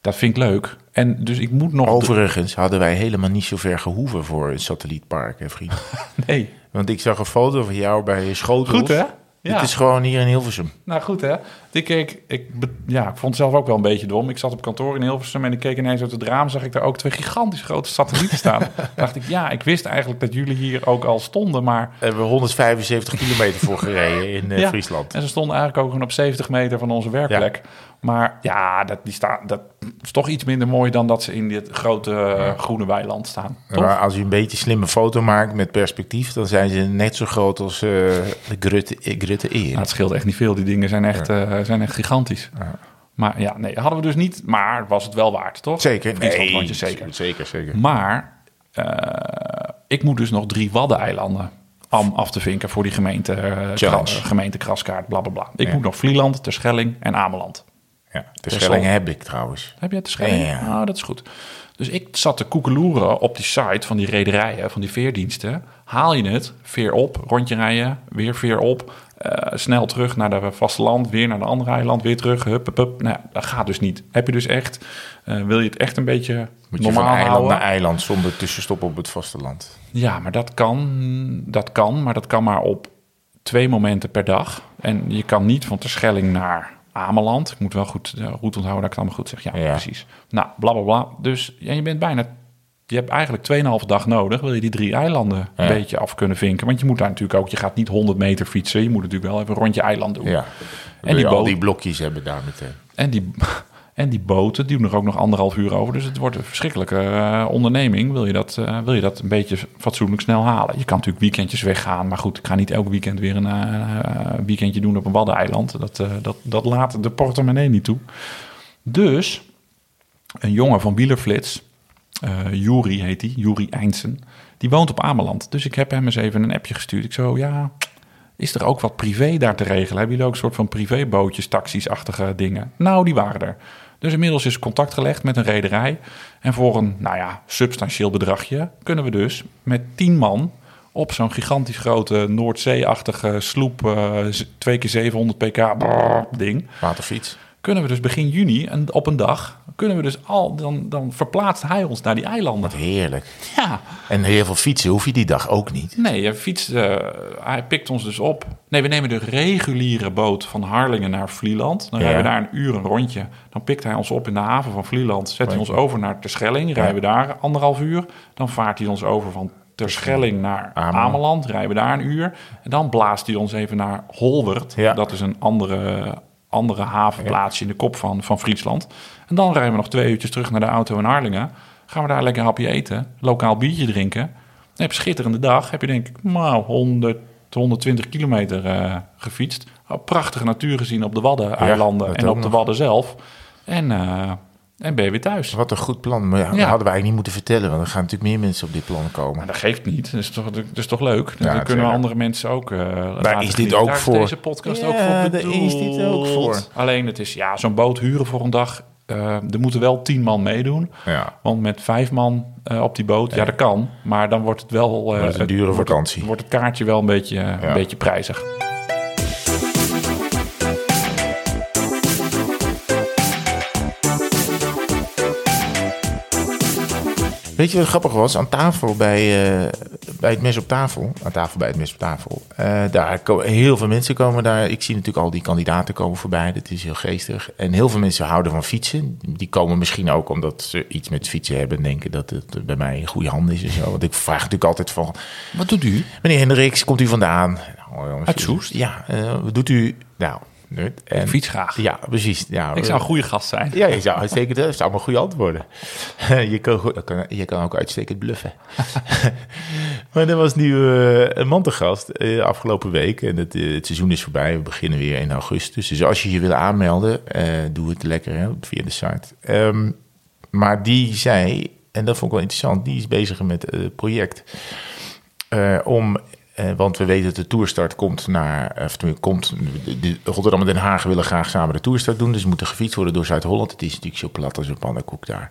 Dat vind ik leuk. En dus ik moet nog... Overigens hadden wij helemaal niet zo ver gehoeven voor een satellietpark, hè, vriend. Nee. Want ik zag een foto van jou bij Schotels. Goed, hè? Ja. Het is gewoon hier in Hilversum. Nou goed hè. Ik, keek, ik, ja, ik vond het zelf ook wel een beetje dom. Ik zat op kantoor in Hilversum en ik keek ineens uit het raam. Zag ik daar ook twee gigantisch grote satellieten staan. dacht ik, ja, ik wist eigenlijk dat jullie hier ook al stonden. Maar Daar hebben we 175 kilometer voor gereden in eh, Ja. Friesland. En ze stonden eigenlijk ook gewoon op 70 meter van onze werkplek. Maar ja, dat, die staan, dat is toch iets minder mooi dan dat ze in dit grote eh, groene weiland staan. Maar als u een beetje slimme foto maakt met perspectief, dan zijn ze net zo groot als eh, de Grutte, eh, Grutte Eer. Nou, het scheelt echt niet veel. Die dingen zijn echt, eh, zijn echt gigantisch. Maar ja, nee, hadden we dus niet. Maar was het wel waard, toch? Zeker. Rondje zeker. Zeker, zeker. Maar eh, ik moet dus nog drie Waddeneilanden am af te vinken voor die gemeente, eh, gemeente Kraskaart, bla bla bla. Ik Ja. moet nog Vlieland, Terschelling en Ameland. Ja, de Schelling heb ik trouwens. Heb jij Terschelling? Ja, ja. Nou, dat is goed. Dus ik zat te koekeloeren op die site van die rederijen, van die veerdiensten. Haal je het, veer op, rondje rijden, weer veer op. eh, snel terug naar de vasteland, weer naar de andere eiland, weer terug. Hup, hup, hup. Nou, dat gaat dus niet. Heb je dus echt, eh, wil je het echt een beetje Moet je normaal van eiland houden? naar eiland zonder tussenstop op het vasteland. Ja, maar dat kan, dat kan, maar dat kan maar op twee momenten per dag. En je kan niet van Terschelling naar Ameland. Ik moet wel goed de route onthouden dat ik het allemaal goed zeg. Ja, Ja. precies. Nou, bla bla bla. Dus ja, je bent bijna... Je hebt eigenlijk 2,5 dag nodig. Wil je die drie eilanden een beetje af kunnen vinken. Want je moet daar natuurlijk ook... Je gaat niet 100 meter fietsen. Je moet natuurlijk wel even een rondje eiland doen. Ja. En die die al die blokjes hebben daar meteen. En die, en die boten, die doen er ook nog anderhalf uur over. Dus het wordt een verschrikkelijke eh, onderneming. Wil je, dat, eh, wil je dat een beetje fatsoenlijk snel halen? Je kan natuurlijk weekendjes weggaan. Maar goed, ik ga niet elk weekend weer een eh, weekendje doen op een waddeneiland. Dat, dat, dat laat de portemonnee niet toe. Dus een jongen van Wielerflits, Juri heet hij, Juri Eindsen, die woont op Ameland. Dus ik heb hem eens even een appje gestuurd. Ik zo, ja, is er ook wat privé daar te regelen? Hebben jullie ook een soort van privébootjes, taxis-achtige dingen? Nou, die waren er. Dus inmiddels is contact gelegd met een rederij. En voor een, nou ja, substantieel bedragje kunnen we dus met tien man op zo'n gigantisch grote Noordzee-achtige sloep, eh, twee keer 700 pk brrr, ding, Waterfiets. kunnen we dus begin juni en op een dag kunnen we dus al dan dan verplaatst hij ons naar die eilanden. Wat heerlijk. Ja, En heel veel fietsen hoef je die dag ook niet. nee, hij fietst, eh, hij pikt ons dus op. Nee, we nemen de reguliere boot van Harlingen naar Vlieland. Dan Ja. rijden we daar een uur een rondje. Dan pikt hij ons op in de haven van Vlieland. Zet hij ons over naar Terschelling. Rijden we daar anderhalf uur. Dan vaart hij ons over van Terschelling naar Ameland. Ameland. Rijden we daar een uur. En dan blaast hij ons even naar Holwert. Ja. Dat is een andere, andere havenplaatsje in de kop van, van Friesland. En dan rijden we nog twee uurtjes terug naar de auto in Harlingen. Gaan we daar lekker een hapje eten. Lokaal biertje drinken. Dan heb je een schitterende dag. Heb je denk ik nou, 100, 120 kilometer eh, gefietst. Oh, prachtige natuur gezien op de Waddeneilanden dat en op de. Wadden zelf. En, eh, en ben je weer thuis. Wat een goed plan. Maar ja, dat Ja. hadden we eigenlijk niet moeten vertellen. Want er gaan natuurlijk meer mensen op dit plan komen. Maar dat geeft niet. Dat is toch, dat is toch leuk? Dan kunnen we andere mensen ook laten is dit ook Daar voor? deze podcast Ja, ook voor bedoeld. is dit ook voor. Alleen het is ja, zo'n boot huren voor een dag. Eh, er moeten wel tien man meedoen. Ja. Want met vijf man eh, op die boot, ja, dat kan. Maar dan wordt het wel... Dat is een dure wordt vakantie. Het, wordt het kaartje wel een beetje, een beetje prijzig. Weet je wat grappig was? Aan tafel bij, eh, bij het mes op tafel. Aan tafel bij het mes op tafel. eh, daar komen heel veel mensen komen daar. Ik zie natuurlijk al die kandidaten komen voorbij. Dat is heel geestig. En heel veel mensen houden van fietsen. Die komen misschien ook omdat ze iets met fietsen hebben. En denken dat het bij mij in goede handen is en zo. Want ik vraag natuurlijk altijd van... Wat doet u? Meneer Hendricks, komt u vandaan? Nou, jongens, Uit Soest? Ja, eh, wat doet u? Nou. En, Ik fiets graag. Ja, precies. Ja, Ik zou een goede gast zijn. ja, je zou uitstekend, dat zou maar goede antwoorden. je, kan, je kan ook uitstekend bluffen. maar er was nu een man te gast eh, afgelopen week. En het, eh, het seizoen is voorbij. We beginnen weer in augustus. Dus als je je wil aanmelden, eh, doe het lekker hè, via de site. Ehm, maar die zei, en dat vond ik wel interessant, die is bezig met het project om, eh, want we weten dat de toerstart komt naar, of tenminste, komt, Rotterdam en Den Haag willen graag samen de toerstart doen, dus moet er gefietst worden door Zuid-Holland. Het is natuurlijk zo plat als een pannenkoek daar.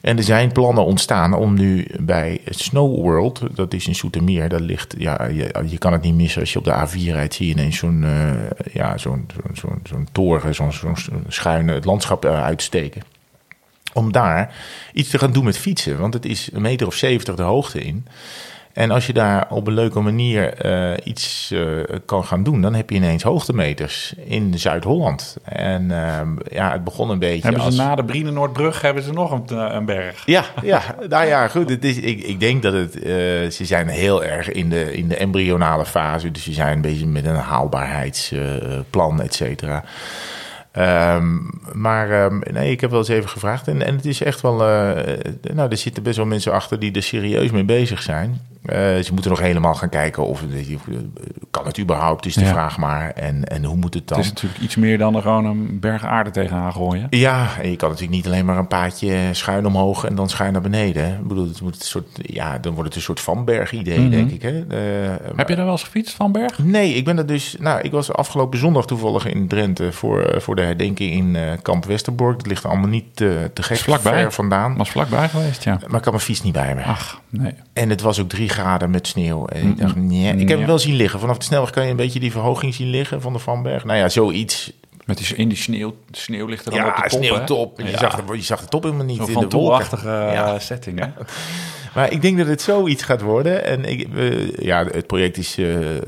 En er zijn plannen ontstaan om nu bij Snow World, dat is in Soetermeer, dat ligt, ja, je, kan het niet missen als je op de A4 rijdt, zie je ineens zo'n eh, ja, zo'n zo'n zo'n toren, zo'n schuine het landschap eh, uitsteken om daar iets te gaan doen met fietsen. Want het is een meter of zeventig de hoogte in. En als je daar op een leuke manier eh, iets eh, kan gaan doen, dan heb je ineens hoogtemeters in Zuid-Holland. En ehm, ja, het begon een beetje. Hebben ze als... na de Brienenoordbrug hebben ze nog een, eh, een berg? Ja, ja, nou ja, goed. Het is, ik, ik denk dat het. ze zijn heel erg in de, in de embryonale fase. Dus ze zijn een beetje met een haalbaarheidsplan, et cetera. Ehm, maar ehm, nee, ik heb wel eens even gevraagd. En, en het is echt wel. nou, er zitten best wel mensen achter die er serieus mee bezig zijn. Eh, ze moeten nog helemaal gaan kijken of. Kan het überhaupt, is de Ja. vraag maar. En, en hoe moet het dan? Het is natuurlijk iets meer dan er gewoon een berg aarde tegenaan gooien. Ja, en je kan natuurlijk niet alleen maar een paadje schuin omhoog en dan schuin naar beneden. Ik bedoel, het moet een soort, ja, dan wordt het een soort Vanberg-idee, Mhm. denk ik. Hè? Eh, Heb je daar wel eens gefietst van berg? Nee, ik ben er dus. Nou, ik was afgelopen zondag toevallig in Drenthe voor, eh, voor de herdenking in Kamp Westerbork. Dat ligt allemaal niet te gek vlakbij. vandaan. Was vlakbij geweest, ja. Maar ik had mijn fiets niet bij me. Ach, nee. En het was ook drie graden met sneeuw. En ik dacht, nee. Ik heb hem wel zien liggen. Vanaf de snelweg kan je een beetje die verhoging zien liggen van de Vanberg. Nou ja, zoiets. Met die, in die sneeuw, de sneeuw ligt er dan op Ja, de top, sneeuwtop. Je, Ja. zag de, je zag de top helemaal niet in de wolken. toelachtige Ja. setting, hè? Maar ik denk dat het zoiets gaat worden. En ik, eh, ja, het project is eh, eh,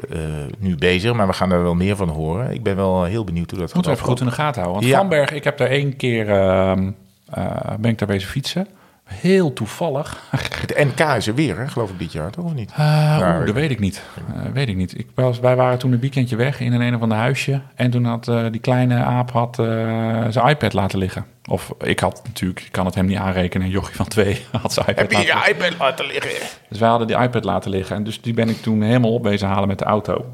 nu bezig, maar we gaan er wel meer van horen. Ik ben wel heel benieuwd hoe dat Moeten gaat we even goed in de gaten houden. Want Ja. Vanberg, ik heb daar één keer... ehm, eh, ben ik daar bezig fietsen. Heel toevallig. Het NK is er weer, hè, geloof ik, dit jaar, toch of niet? Eh, Nou, dat weet ik niet. Eh, weet ik niet. Ik was, wij waren toen een weekendje weg in een een of ander huisje. En toen had eh, die kleine aap had, zijn iPad laten liggen. Of ik had natuurlijk, ik kan het hem niet aanrekenen. Jochie van twee had zijn iPad Heb je je iPad laten liggen? Dus wij hadden die iPad laten liggen. En dus die ben ik toen helemaal opwezen halen met de auto.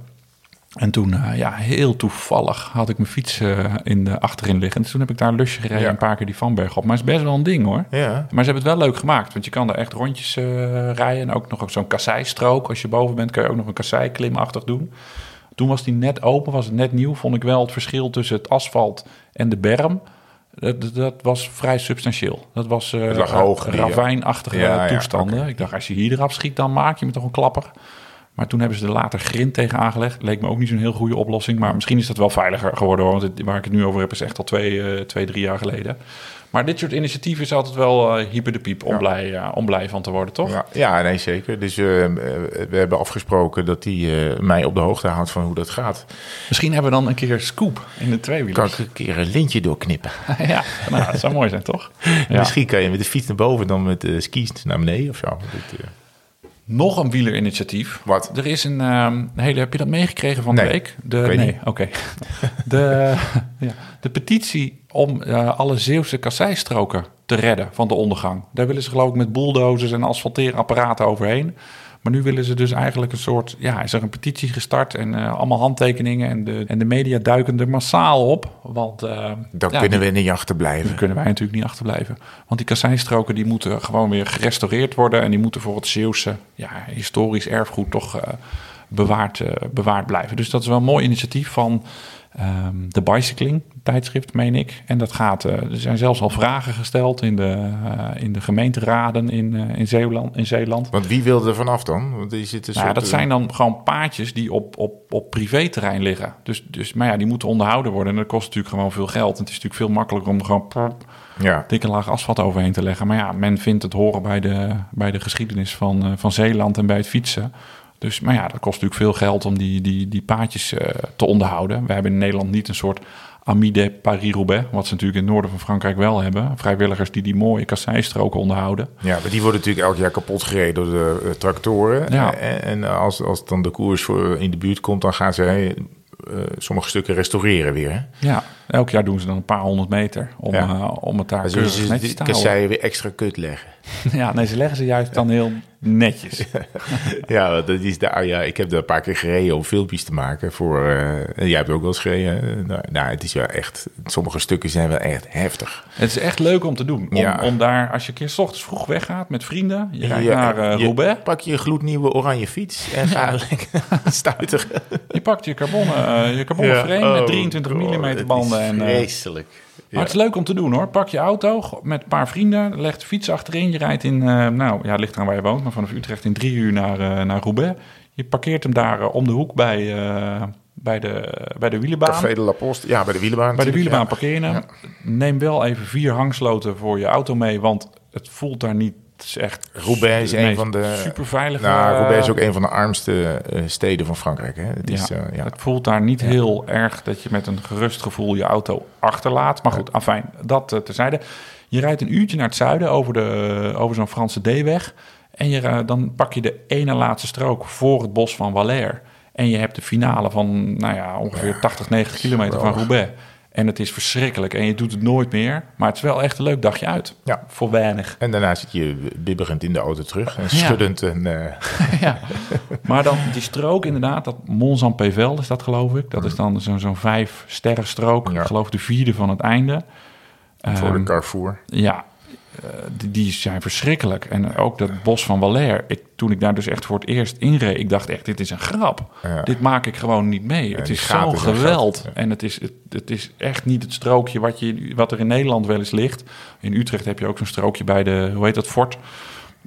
En toen, eh, ja, heel toevallig had ik mijn fiets eh, in de achterin liggen. Dus toen heb ik daar een lusje gereden, Ja. een paar keer die Vanberg op. Maar het is best wel een ding hoor. Ja. Maar ze hebben het wel leuk gemaakt, want je kan daar echt rondjes eh, rijden. En ook nog zo'n kasseistrook. Als je boven bent, kan je ook nog een kasseiklimachtig doen. Toen was die net open, was het net nieuw. Vond ik wel het verschil tussen het asfalt en de berm. Dat, was vrij substantieel. Dat was lag hoog, ja. ravijnachtige Ja, ja, toestanden. Ik dacht, als je hier eraf schiet, dan maak je me toch een klapper. Maar toen hebben ze er later grind tegen aangelegd. Leek me ook niet zo'n heel goede oplossing. Maar misschien is dat wel veiliger geworden. hoor, Want het- waar ik het nu over heb is echt al twee, eh, twee drie jaar geleden. Maar dit soort initiatieven is altijd wel eh, hyper de piep om, Ja. blij, eh, om blij van te worden, toch? Ja, ja, nee, zeker. Dus we hebben afgesproken dat hij mij op de hoogte houdt van hoe dat gaat. Misschien hebben we dan een keer scoop in de Kan tweewielers. ik een keer een lintje doorknippen? ja, nou, dat zou mooi zijn, toch? Ja. Misschien kan je met de fiets naar boven dan met de skis naar beneden of zo. Dat, Nog een wielerinitiatief. Wat? Er is een ehm, hele. Heb je dat meegekregen van de week? De, nee, oké. De, ja, de petitie om eh, alle Zeeuwse kasseistroken te redden van de ondergang. Daar willen ze geloof ik met bulldozers en asfalteerapparaten overheen. Maar nu willen ze dus eigenlijk een soort, ja, is er een petitie gestart en eh, allemaal handtekeningen en de, en de media duiken er massaal op. Want eh, dan ja, kunnen die- we niet achterblijven. daar kunnen wij natuurlijk niet achterblijven. Want die kasseistroken die moeten gewoon weer gerestaureerd worden. En die moeten voor het Zeeuwse ja, historisch erfgoed toch eh, bewaard, bewaard blijven. Dus dat is wel een mooi initiatief van ehm, de Bicycling tijdschrift, meen ik. En dat gaat, eh, er zijn zelfs al vragen gesteld in de, eh, in de gemeenteraden in, eh, in, Zeeland, in Zeeland. Want wie wil er vanaf dan? Want er zit een Nou, soort, dat zijn dan gewoon paadjes die op, op, op privéterrein liggen. Dus, dus, maar ja, die moeten onderhouden worden. En dat kost natuurlijk gewoon veel geld. En het is natuurlijk veel makkelijker om er gewoon Ja, dikke laag asfalt overheen te leggen. Maar ja, men vindt het horen bij de, bij de geschiedenis van, van Zeeland en bij het fietsen. Dus, maar ja, dat kost natuurlijk veel geld om die, die, die paadjes eh, te onderhouden. We hebben in Nederland niet een soort Amide Paris-Roubaix, wat ze natuurlijk in het noorden van Frankrijk wel hebben. Vrijwilligers die die mooie kasseistroken onderhouden. ja, maar die worden natuurlijk elk jaar kapot gereden door de eh, tractoren. Ja. En, en als, als dan de koers voor in de buurt komt, dan gaan ze eh, sommige stukken restaureren weer. Hè? Ja, elk jaar doen ze dan een paar honderd meter om, Ja. eh, om het daar ze netjes te houden. weer extra kut leggen. Ja, nee, ze leggen ze juist dan heel netjes. Ja, dat is daar, ja, ik heb daar een paar keer gereden om filmpjes te maken. Voor, eh, jij hebt ook wel eens gereden. hè? Nou, nou, het is wel echt, sommige stukken zijn wel echt heftig. Het is echt leuk om te doen. Om, Ja. om daar, als je een keer 's ochtends vroeg weggaat met vrienden, je rijdt Ja, naar eh, je- Roubaix, Pak je een gloednieuwe oranje fiets en ga lekker stuiteren. je pakt je carbonnen, eh, je carbonnen frame met 23 mm banden. En, eh, vreselijk. Maar het is leuk om te doen hoor. Pak je auto met een paar vrienden, leg de fiets achterin. Je rijdt in, eh, nou ja, het ligt eraan waar je woont, maar vanaf Utrecht in drie uur naar, eh, naar Roubaix. Je parkeert hem daar eh, om de hoek bij, bij, de, bij de wielenbaan. Café de La Poste, ja, bij de wielenbaan. Bij de wielenbaan hem. Neem wel even vier hangsloten voor je auto mee, want het voelt daar niet is echt Roubaix is een van de- superveilige. Nou, Roubaix is eh, ook een van de armste eh, steden van Frankrijk. Hè? Het is, ja, eh, ja. Het voelt daar niet heel erg dat je met een gerust gevoel je auto achterlaat. Maar goed, afijn, dat eh, terzijde. Je rijdt een uurtje naar het zuiden over, de, over zo'n Franse D-weg. En je, eh, dan pak je de ene laatste strook voor het bos van Valère. En je hebt de finale van nou ja, ongeveer 80, 90 kilometer van Roubaix. En het is verschrikkelijk en je doet het nooit meer. Maar het is wel echt een leuk dagje uit. Ja. Voor weinig. En daarna zit je bibberend in de auto terug en schuddend. En, eh, ja. Maar dan die strook inderdaad, dat Mont-Saint-Pével is dat geloof ik. Dat is dan zo'n zo'n vijf sterren strook. Ja. Ik geloof de vierde van het einde. voor de Ehm, Carrefour. Ja, eh, die, die zijn verschrikkelijk. En ook dat bos van. Ik, toen ik daar dus echt voor het eerst inreed, ik dacht echt, dit is een grap. Ja. Dit maak ik gewoon niet mee. het is zijn geweld. ja. En het is, het, het is echt niet het strookje wat, je, wat er in Nederland wel eens ligt. In Utrecht heb je ook zo'n strookje bij de, hoe heet dat, fort.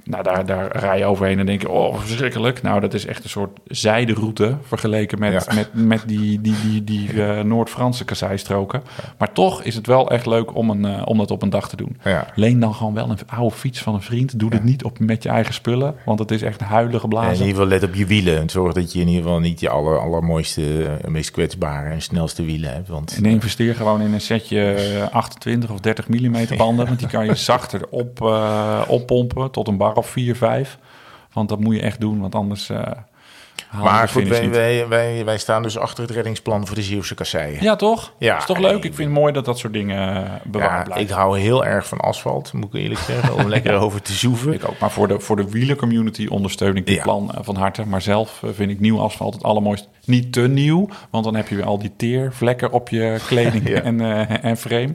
Nou, daar, daar rij je overheen en denk je, oh, verschrikkelijk. Nou, dat is echt een soort zijderoute vergeleken met, Ja. met, met die, die, die, die eh, Noord-Franse kasseistroken. Maar toch is het wel echt leuk om, een, eh, om dat op een dag te doen. Ja. Leen dan gewoon wel een oude fiets van een vriend. Doe dit niet op, met je eigen spullen, want het is echt huilen En in ieder geval let op je wielen. En zorg dat je in ieder geval niet je aller, allermooiste, eh, meest kwetsbare en snelste wielen hebt. Want En investeer gewoon in een setje eh, 28 of 30 mm banden. Want die kan je zachter op, eh, oppompen tot een bar of 4, 5. Want dat moet je echt doen, want anders je maar goed, wij, wij, wij, wij staan dus achter het reddingsplan voor de Zeeuwse kasseien. Ja, toch? Ja. is toch leuk? Ik vind het mooi dat dat soort dingen eh, bewaard Ja, blijven. ik hou heel erg van asfalt, moet ik eerlijk zeggen. Om lekker over te zoeven. Ik ook. Maar voor de, voor de wielencommunity ondersteun ik dit Ja. plan eh, van harte. Maar zelf vind ik nieuw asfalt het allermooist. Niet te nieuw, want dan heb je weer al die teervlekken op je kleding en, en frame.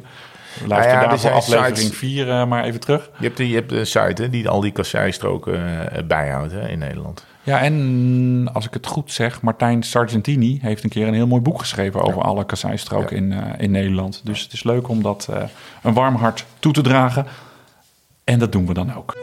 Luister Nou ja, er daarvoor aflevering sites- 4 eh, maar even terug. Je hebt, de- je hebt een site hè, die al die kasseistroken eh, bijhoudt hè, in Nederland. Ja, en als ik het goed zeg, Martijn Sargentini heeft een keer een heel mooi boek geschreven over alle kasseistroken in, eh, in Nederland. Dus het is leuk om dat eh, een warm hart toe te dragen. En dat doen we dan ook.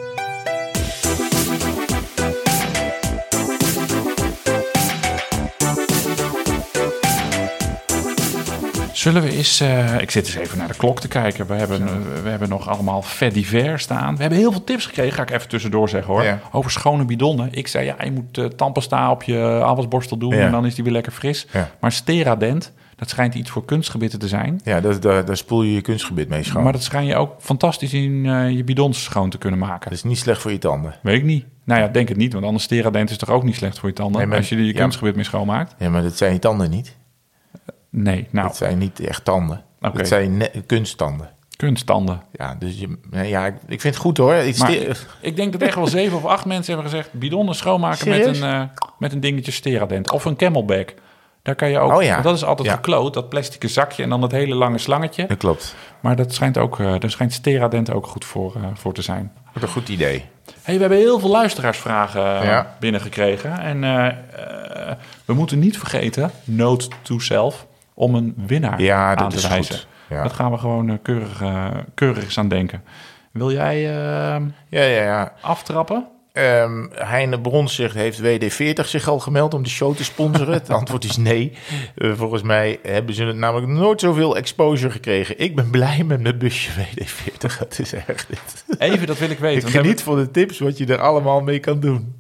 Zullen we eens... eh, ik zit eens even naar de klok te kijken. We hebben, we hebben nog allemaal vet divers staan. We hebben heel veel tips gekregen, ga ik even tussendoor zeggen hoor. Ja. Over schone bidonnen. Ik zei, ja, je moet uh, tandpasta op je afwasborstel doen... Ja. en dan is die weer lekker fris. Ja. Maar Steradent, dat schijnt iets voor kunstgebitten te zijn. Ja, daar, daar, daar spoel je je kunstgebied mee schoon. Maar dat schijn je ook fantastisch in eh, je bidons schoon te kunnen maken. Dat is niet slecht voor je tanden. Weet ik niet. Nou ja, denk het niet, want anders Steradent is toch ook niet slecht voor je tanden... Nee, maar- als je je ja. kunstgebit mee schoonmaakt? Ja, maar dat zijn je tanden niet. Nee, nou, Dat zijn niet echt tanden. Oké. Dat zijn kunsttanden. kunsttanden. Ja, dus je, nee, ja, ik, ik vind het goed hoor. Ik Maar ste- ik denk dat echt wel zeven of acht mensen hebben gezegd... bidonnen schoonmaken met een, eh, met een dingetje Steradent. Of een camelback. Daar kan je ook... Oh ja. dat is altijd Ja. gekloot, dat plastic zakje... en dan dat hele lange slangetje. dat klopt. Maar dat schijnt ook, daar schijnt Steradent ook goed voor, eh, voor te zijn. Wat een goed idee. Hey, we hebben heel veel luisteraarsvragen Ja. binnengekregen. En we moeten niet vergeten, note to self, om een winnaar Ja, dat aan te is wijzen. goed. Ja. Dat gaan we gewoon eh, keurig, eh, keurig eens aan denken. Wil jij eh, Ja, ja, ja. aftrappen? Ehm Heine Brons zegt, heeft WD-40 zich al gemeld om de show te sponsoren? Het antwoord is nee. Eh, volgens mij hebben ze namelijk nooit zoveel exposure gekregen. Ik ben blij met mijn busje WD-40. Het is echt dit. Even, dat wil ik weten. Ik geniet van de tips wat je er allemaal mee kan doen.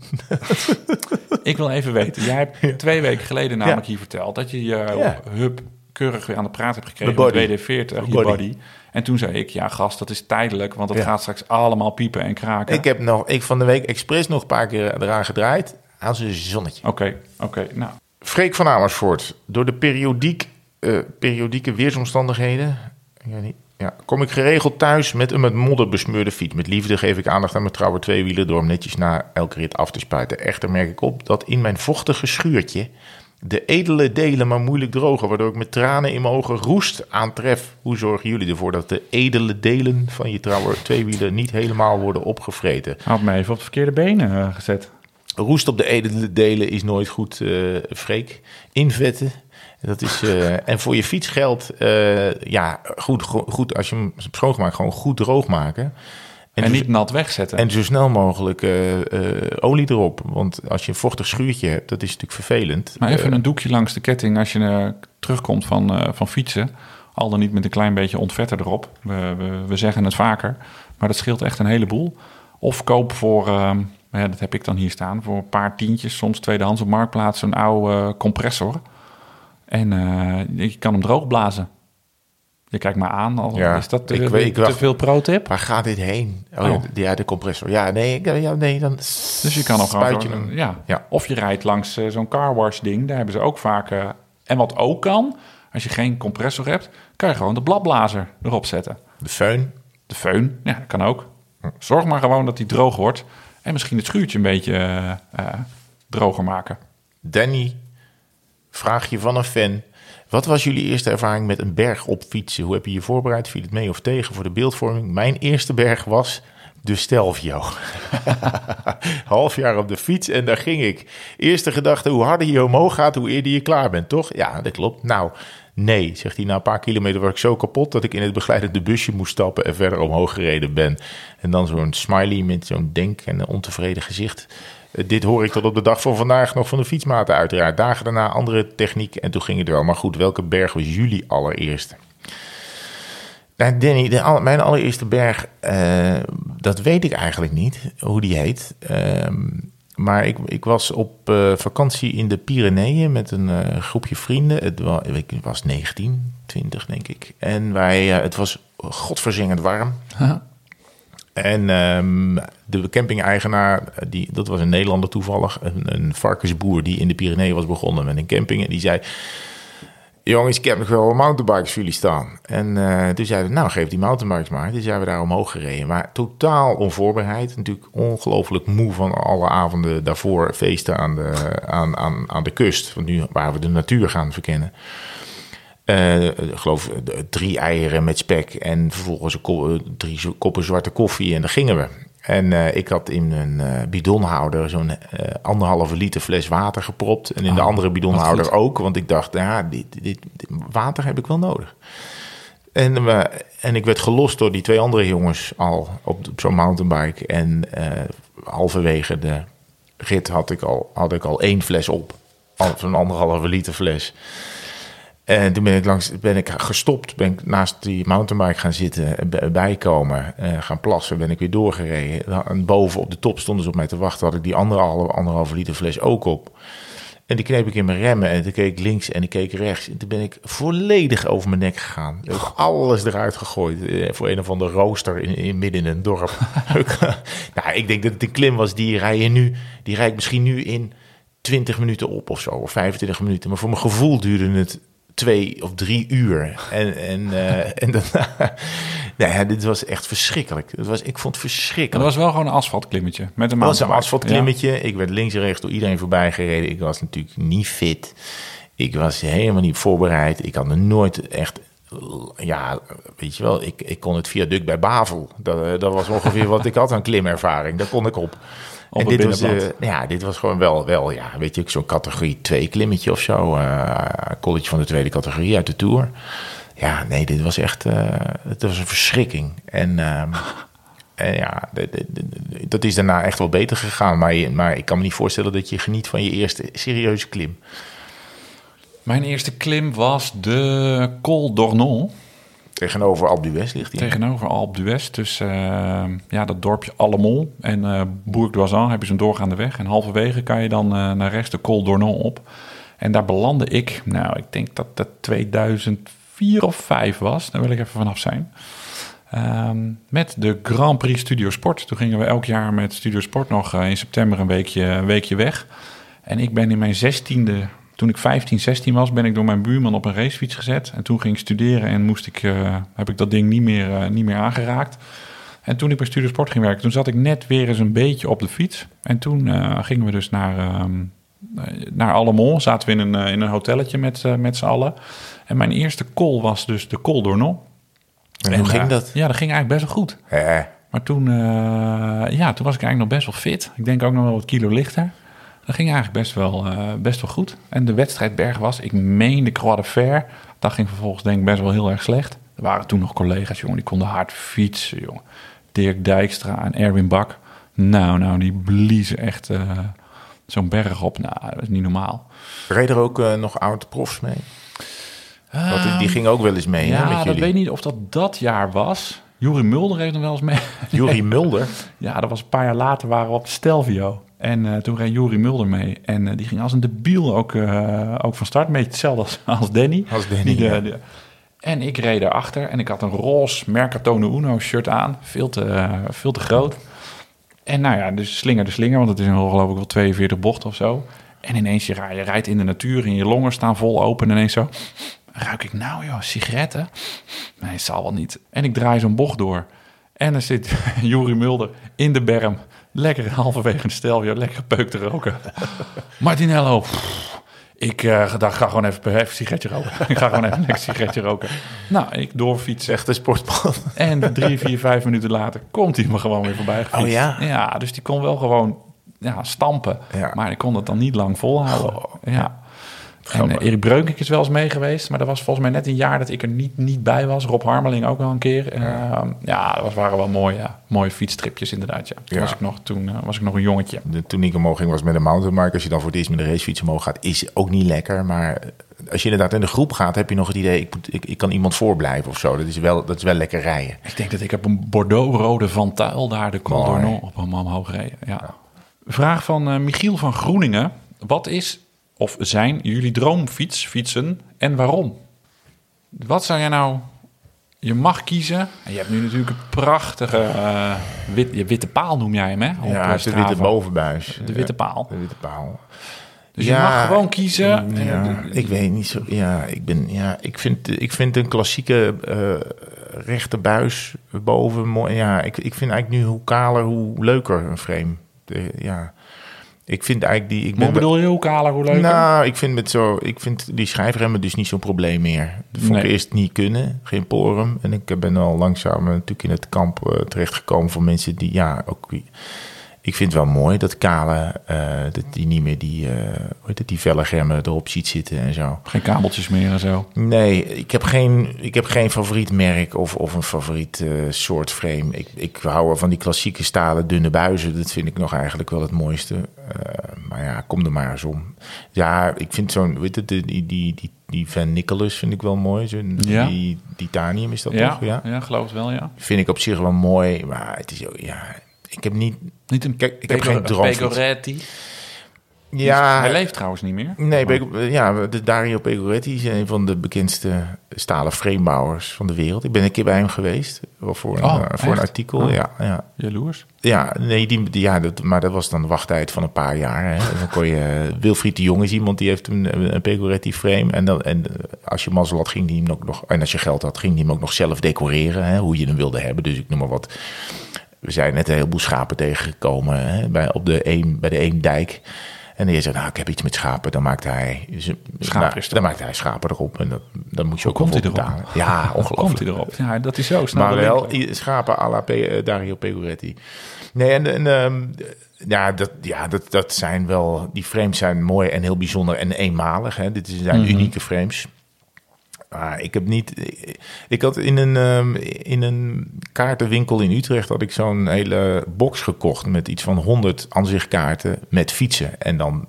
ik wil even weten. Jij hebt twee weken geleden namelijk hier verteld... dat je je Ja. hub keurig weer aan de praat hebt gekregen met body. WD-40, je Mijn body. body. En toen zei ik, ja gast, dat is tijdelijk... want het Ja. gaat straks allemaal piepen en kraken. Ik heb nog, ik van de week expres nog een paar keer eraan gedraaid. Aan zijn zonnetje. Oké, oké. Nou, Freek van Amersfoort. Door de periodiek, eh, periodieke weersomstandigheden ja, niet, ja, kom ik geregeld thuis met een met modder besmeurde fiets. Met liefde geef ik aandacht aan mijn trouwe tweewieler door hem netjes na elke rit af te spuiten. Echter merk ik op dat in mijn vochtige schuurtje de edele delen maar moeilijk drogen, waardoor ik met tranen in mijn ogen roest aantref. Hoe zorgen jullie ervoor dat de edele delen van je trouwe tweewieler niet helemaal worden opgevreten? had me even op de verkeerde benen eh, gezet. Roest op de edele delen is nooit goed, eh freek. Invetten. Dat is, eh, en voor je fiets geldt, ja, goed, go- goed als je hem schoongemaakt, gewoon goed droog maken. En, En, niet nat wegzetten. en zo snel mogelijk eh, eh, olie erop. Want als je een vochtig schuurtje hebt, dat is natuurlijk vervelend. maar even Eh, een doekje langs de ketting als je terugkomt van, van fietsen. Al dan niet met een klein beetje ontvetter erop. We, we, we zeggen het vaker. Maar dat scheelt echt een heleboel. Of koop voor, ja, dat heb ik dan hier staan, voor een paar tientjes, soms tweedehands op marktplaats, een oude compressor. En je kan hem droog blazen. Je kijkt me aan, al Ja, is dat te, ik weet- ik te wacht- veel pro-tip? Waar gaat dit heen? Oh, Oh. Ja, de, compressor. Ja, nee, ja, nee dan Dus je kan ook gewoon zo- ja. Ja. Of je rijdt langs eh, zo'n carwash ding, daar hebben ze ook vaak... eh, en wat ook kan, als je geen compressor hebt, kan je gewoon de bladblazer erop zetten. De föhn. De föhn, ja, dat kan ook. Zorg maar gewoon dat die droog wordt. En misschien het schuurtje een beetje eh, droger maken. Danny, vraag je van een fan. Wat was jullie eerste ervaring met een berg op fietsen? Hoe heb je je voorbereid? Viel het mee of tegen voor de beeldvorming? Mijn eerste berg was de Stelvio. Half jaar op de fiets en daar ging ik. Eerste gedachte, hoe harder je omhoog gaat, hoe eerder je klaar bent, toch? Ja, dat klopt. Nou, nee, zegt hij. Na een paar kilometer was ik zo kapot dat ik in het begeleidende busje moest stappen en verder omhoog gereden ben. En dan zo'n smiley met zo'n denk- en ontevreden gezicht. Eh, Dit hoor ik tot op de dag van vandaag nog van de fietsmaten uiteraard. Dagen daarna andere techniek en toen ging het wel. Maar goed, welke berg was jullie allereerste? Nou, Danny, mijn allereerste berg, eh, dat weet ik eigenlijk niet, hoe die heet. Ehm, maar ik, ik was op eh, vakantie in de Pyreneeën met een groepje vrienden. Het wa- ik was 19, 20 denk ik. En wij, het was godverzingend warm. En ehm, de camping-eigenaar, die, dat was een Nederlander toevallig, een, een varkensboer die in de Pyreneeën was begonnen met een camping. En die zei, jongens, ik heb nog wel mountainbikes voor jullie staan. En eh, toen zeiden we, nou geef die mountainbikes maar. Toen zijn we daar omhoog gereden. Maar totaal onvoorbereid. Natuurlijk ongelooflijk moe van alle avonden daarvoor feesten aan de, aan, aan, aan de kust. Want nu waren we de natuur gaan verkennen. Eh, ik geloof eh, drie eieren met spek en vervolgens een ko- eh, drie koppen zwarte koffie en daar gingen we. En eh, ik had in een eh, bidonhouder zo'n eh, anderhalve liter fles water gepropt. En in de Ah, andere bidonhouder ook, want ik dacht, nou ja, dit, dit, dit- water heb ik wel nodig. En, en ik werd gelost door die twee andere jongens al op, op zo'n mountainbike. En eh, halverwege de rit had ik al, had ik al één fles op. Zo'n anderhalve liter fles. En toen ben ik, langs, ben ik gestopt, ben ik naast die mountainbike gaan zitten, bijkomen, eh, gaan plassen, ben ik weer doorgereden. En boven op de top stonden ze op mij te wachten, had ik die anderhalve, anderhalve liter fles ook op. En die kneep ik in mijn remmen en toen keek ik links en ik keek rechts. En toen ben ik volledig over mijn nek gegaan. Ik heb alles eruit gegooid eh, voor een of andere rooster in, in, midden in een dorp. nou, ik denk dat het een klim was, die rij je nu, die rijd ik misschien nu in 20 minuten op of zo, of 25 minuten. Maar voor mijn gevoel duurde het twee of drie uur. En, en, eh, en daarna, nou ja, dit was echt verschrikkelijk. Het was, ik vond het verschrikkelijk. was wel gewoon een asfaltklimmetje. Met een Het was een asfaltklimmetje. Ik werd links en rechts door iedereen voorbij gereden. Ik was natuurlijk niet fit. Ik was helemaal niet voorbereid. Ik had nog nooit echt... Ja, weet je wel, ik, ik kon het viaduct bij Bavel. Dat, eh, dat was ongeveer wat ik had aan klimervaring. Daar kon ik op. Op en dit was, binnenblad. ja, dit was gewoon wel, wel ja, weet je, zo'n categorie 2 klimmetje of zo. eh college van de tweede categorie uit de Tour. Ja, nee, dit was echt, eh, het was een verschrikking. En, ehm, en ja, dat is daarna echt wel beter gegaan. Maar, je- maar ik kan me niet voorstellen dat je geniet van je eerste serieuze klim. Mijn eerste klim was de Col d'Ornon. Tegenover Alpe d'Huez ligt hij. Tegenover Alpe d'Huez. Tussen eh, ja, dat dorpje Allemont en eh Bourg heb je zo'n doorgaande weg. En halverwege kan je dan eh, naar rechts de Col d'Ornon op. En daar belandde ik, nou, ik denk dat dat 2004 of 5 was. Daar wil ik even vanaf zijn. Ehm, met de Grand Prix Studio Sport. Toen gingen we elk jaar met Studio Sport nog in september een weekje, een weekje weg. En ik ben in mijn zestiende, toen ik 15, 16 was, ben ik door mijn buurman op een racefiets gezet. En toen ging ik studeren en moest ik, eh, heb ik dat ding niet meer, eh, niet meer aangeraakt. En toen ik bij Studio Sport ging werken, toen zat ik net weer eens een beetje op de fiets. En toen eh, gingen we dus naar, ehm naar Allemont. Zaten we in een, in een hotelletje met, met z'n allen. En mijn eerste call was dus de Col d'Ornon. En hoe ging dat? Ja, dat ging eigenlijk best wel goed. Eh, Maar toen, ja, toen was ik eigenlijk nog best wel fit. Ik denk ook nog wel wat kilo lichter. Dat ging eigenlijk best wel, eh, best wel goed. En de wedstrijdberg was, ik meen de Croix de Fer. Dat ging vervolgens denk ik best wel heel erg slecht. Er waren toen nog collega's, jongen, die konden hard fietsen, jongen. Dirk Dijkstra en Erwin Bak. Nou, nou, die bliezen echt eh, zo'n berg op. Nou, dat is niet normaal. reed er ook eh, nog oud profs mee? Want die, die ging ook wel eens mee hè, ja, met dat jullie. weet niet of dat dat jaar was. Juri Mulder heeft hem wel eens mee. Jurie Mulder. Ja, dat was een paar jaar later waren we op de Stelvio. En eh, toen reed Juri Mulder mee. En eh, die ging als een debiel ook, eh, ook van start. Een beetje hetzelfde als, als Danny. Als Danny, Die ja. de- en ik reed erachter en ik had een roze Mercatone Uno shirt aan. Veel te, veel te groot. En nou ja, dus slinger de slinger, want het is een geloof ik wel 42 bochten of zo. En ineens, je, je rijdt in de natuur en je longen staan vol open. En ineens zo, ruik ik nou joh, sigaretten? Nee, het zal wel niet. En ik draai zo'n bocht door. En er zit Juri Mulder in de berm. Lekker halverwege een stelvio, lekker peuk te roken. Martinello, pff, ik dacht, ga gewoon even, even een sigaretje roken. ik ga gewoon even een sigaretje roken. Nou, ik doorfietsen. Echt een sportman. En drie, vier, vijf minuten later komt hij me gewoon weer voorbij gefietst. Oh ja? Ja, dus die kon wel gewoon ja, stampen. Ja. Maar ik kon het dan niet lang volhouden. Oh, ja. En eh, Erik Breukink is wel eens mee geweest. Maar dat was volgens mij net een jaar dat ik er niet, niet bij was. Rob Harmeling ook wel een keer. Ja, ja dat was- waren wel mooie, mooie fietstripjes inderdaad. Ja. Toen, Ja. Was, ik nog, toen eh, was ik nog een jongetje. De- Toen ik omhoog ging was met een mountainbike. Als je dan voor het eerst met een racefiets omhoog gaat, is ook niet lekker. Maar als je inderdaad in de groep gaat, heb je nog het idee, ik, moet, ik, ik kan iemand voorblijven of zo. Dat is wel, dat is wel lekker rijden. Ik denk dat ik heb een Bordeaux-rode Van Tuil daar de Col d'Ornon op hem omhoog gereden. Ja. Vraag van eh, Michiel van Groeningen. Wat is of zijn jullie droomfiets, fietsen en waarom? Wat zou jij nou... Je mag kiezen. En je hebt nu natuurlijk een prachtige eh, wit, witte paal, noem jij hem, hè? Op, ja, eh, de witte bovenbuis. De witte Ja, paal. De witte paal. Dus je mag gewoon kiezen. Ja, Eh, ik weet niet zo. Ja, ik ben. Ja, ik vind. Ik vind een klassieke eh, rechte buis boven mooi. Ja, ik, ik vind eigenlijk nu hoe kaler, hoe leuker een frame. De, ja, ik vind eigenlijk die. Ik Hoe bedoel je, hoe kaler, hoe leuker? Nou, ik vind met zo. Ik vind die schijfremmen dus niet zo'n probleem meer. Dat vond ik eerst niet kunnen. Geen porum. En ik ben al langzaam natuurlijk in het kamp eh, terechtgekomen van mensen die. Ja, ook. Ik vind het wel mooi dat kale, eh, dat die niet meer die, eh hoe het, die velgremmen erop ziet zitten en zo. Geen kabeltjes meer en zo. Nee, ik heb geen, ik heb geen favoriet merk of, of een favoriet eh, soort frame. Ik, ik hou van die klassieke stalen dunne buizen. Dat vind ik nog eigenlijk wel het mooiste. Maar ja, kom er maar eens om. Ja, ik vind zo'n, weet je, die, die, die, die, Van Nicholas vind ik wel mooi. Zo'n, Ja. Die titanium is dat Ja, toch? Ja. ja, geloof het wel, ja. Vind ik op zich wel mooi, maar het is ook, ja... Ik heb niet... Niet een Kijk, ik heb geen droomfiets. Pegoretti. Ja, Hij leeft trouwens niet meer. Nee, Maar- ja, de Dario Pegoretti is een van de bekendste stalen framebouwers van de wereld. Ik ben een keer bij hem geweest voor een, Oh, eh, voor een artikel. Oh. Ja, ja. Jaloers. ja, nee, die, die- ja dat, maar dat was dan de wachttijd van een paar jaar. Hè. Dan kon je, Wilfried de Jong is iemand die heeft een, een Pegoretti frame. En, dan, en eh, als je mazzel had, ging die hem ook nog, en als je geld had, ging die hem ook nog zelf decoreren. Hè, hoe je hem wilde hebben. Dus ik noem maar wat. We zijn net een heleboel schapen tegengekomen hè, bij, op de een, bij de Eemdijk. En die zei, nou, ik heb iets met schapen. Dan maakte hij, Schapen nou, dan maakte hij schapen erop. En dat, dan moet je ook komt hij erop? betalen. Ja, Hoe komt ongelooflijk. hij erop? Ja, dat is zo snel. Maar wel schapen à la eh, Dario Pegoretti. Nee, en, en ehm, ja, dat, ja dat, dat zijn wel... Die frames zijn mooi en heel bijzonder en eenmalig. Hè. Dit zijn Mhm. unieke frames. Maar ik heb niet... ik- had in een, ehm, in een kaartenwinkel in Utrecht... had ik zo'n hele box gekocht... met iets van 100 aanzichtkaarten met fietsen. En dan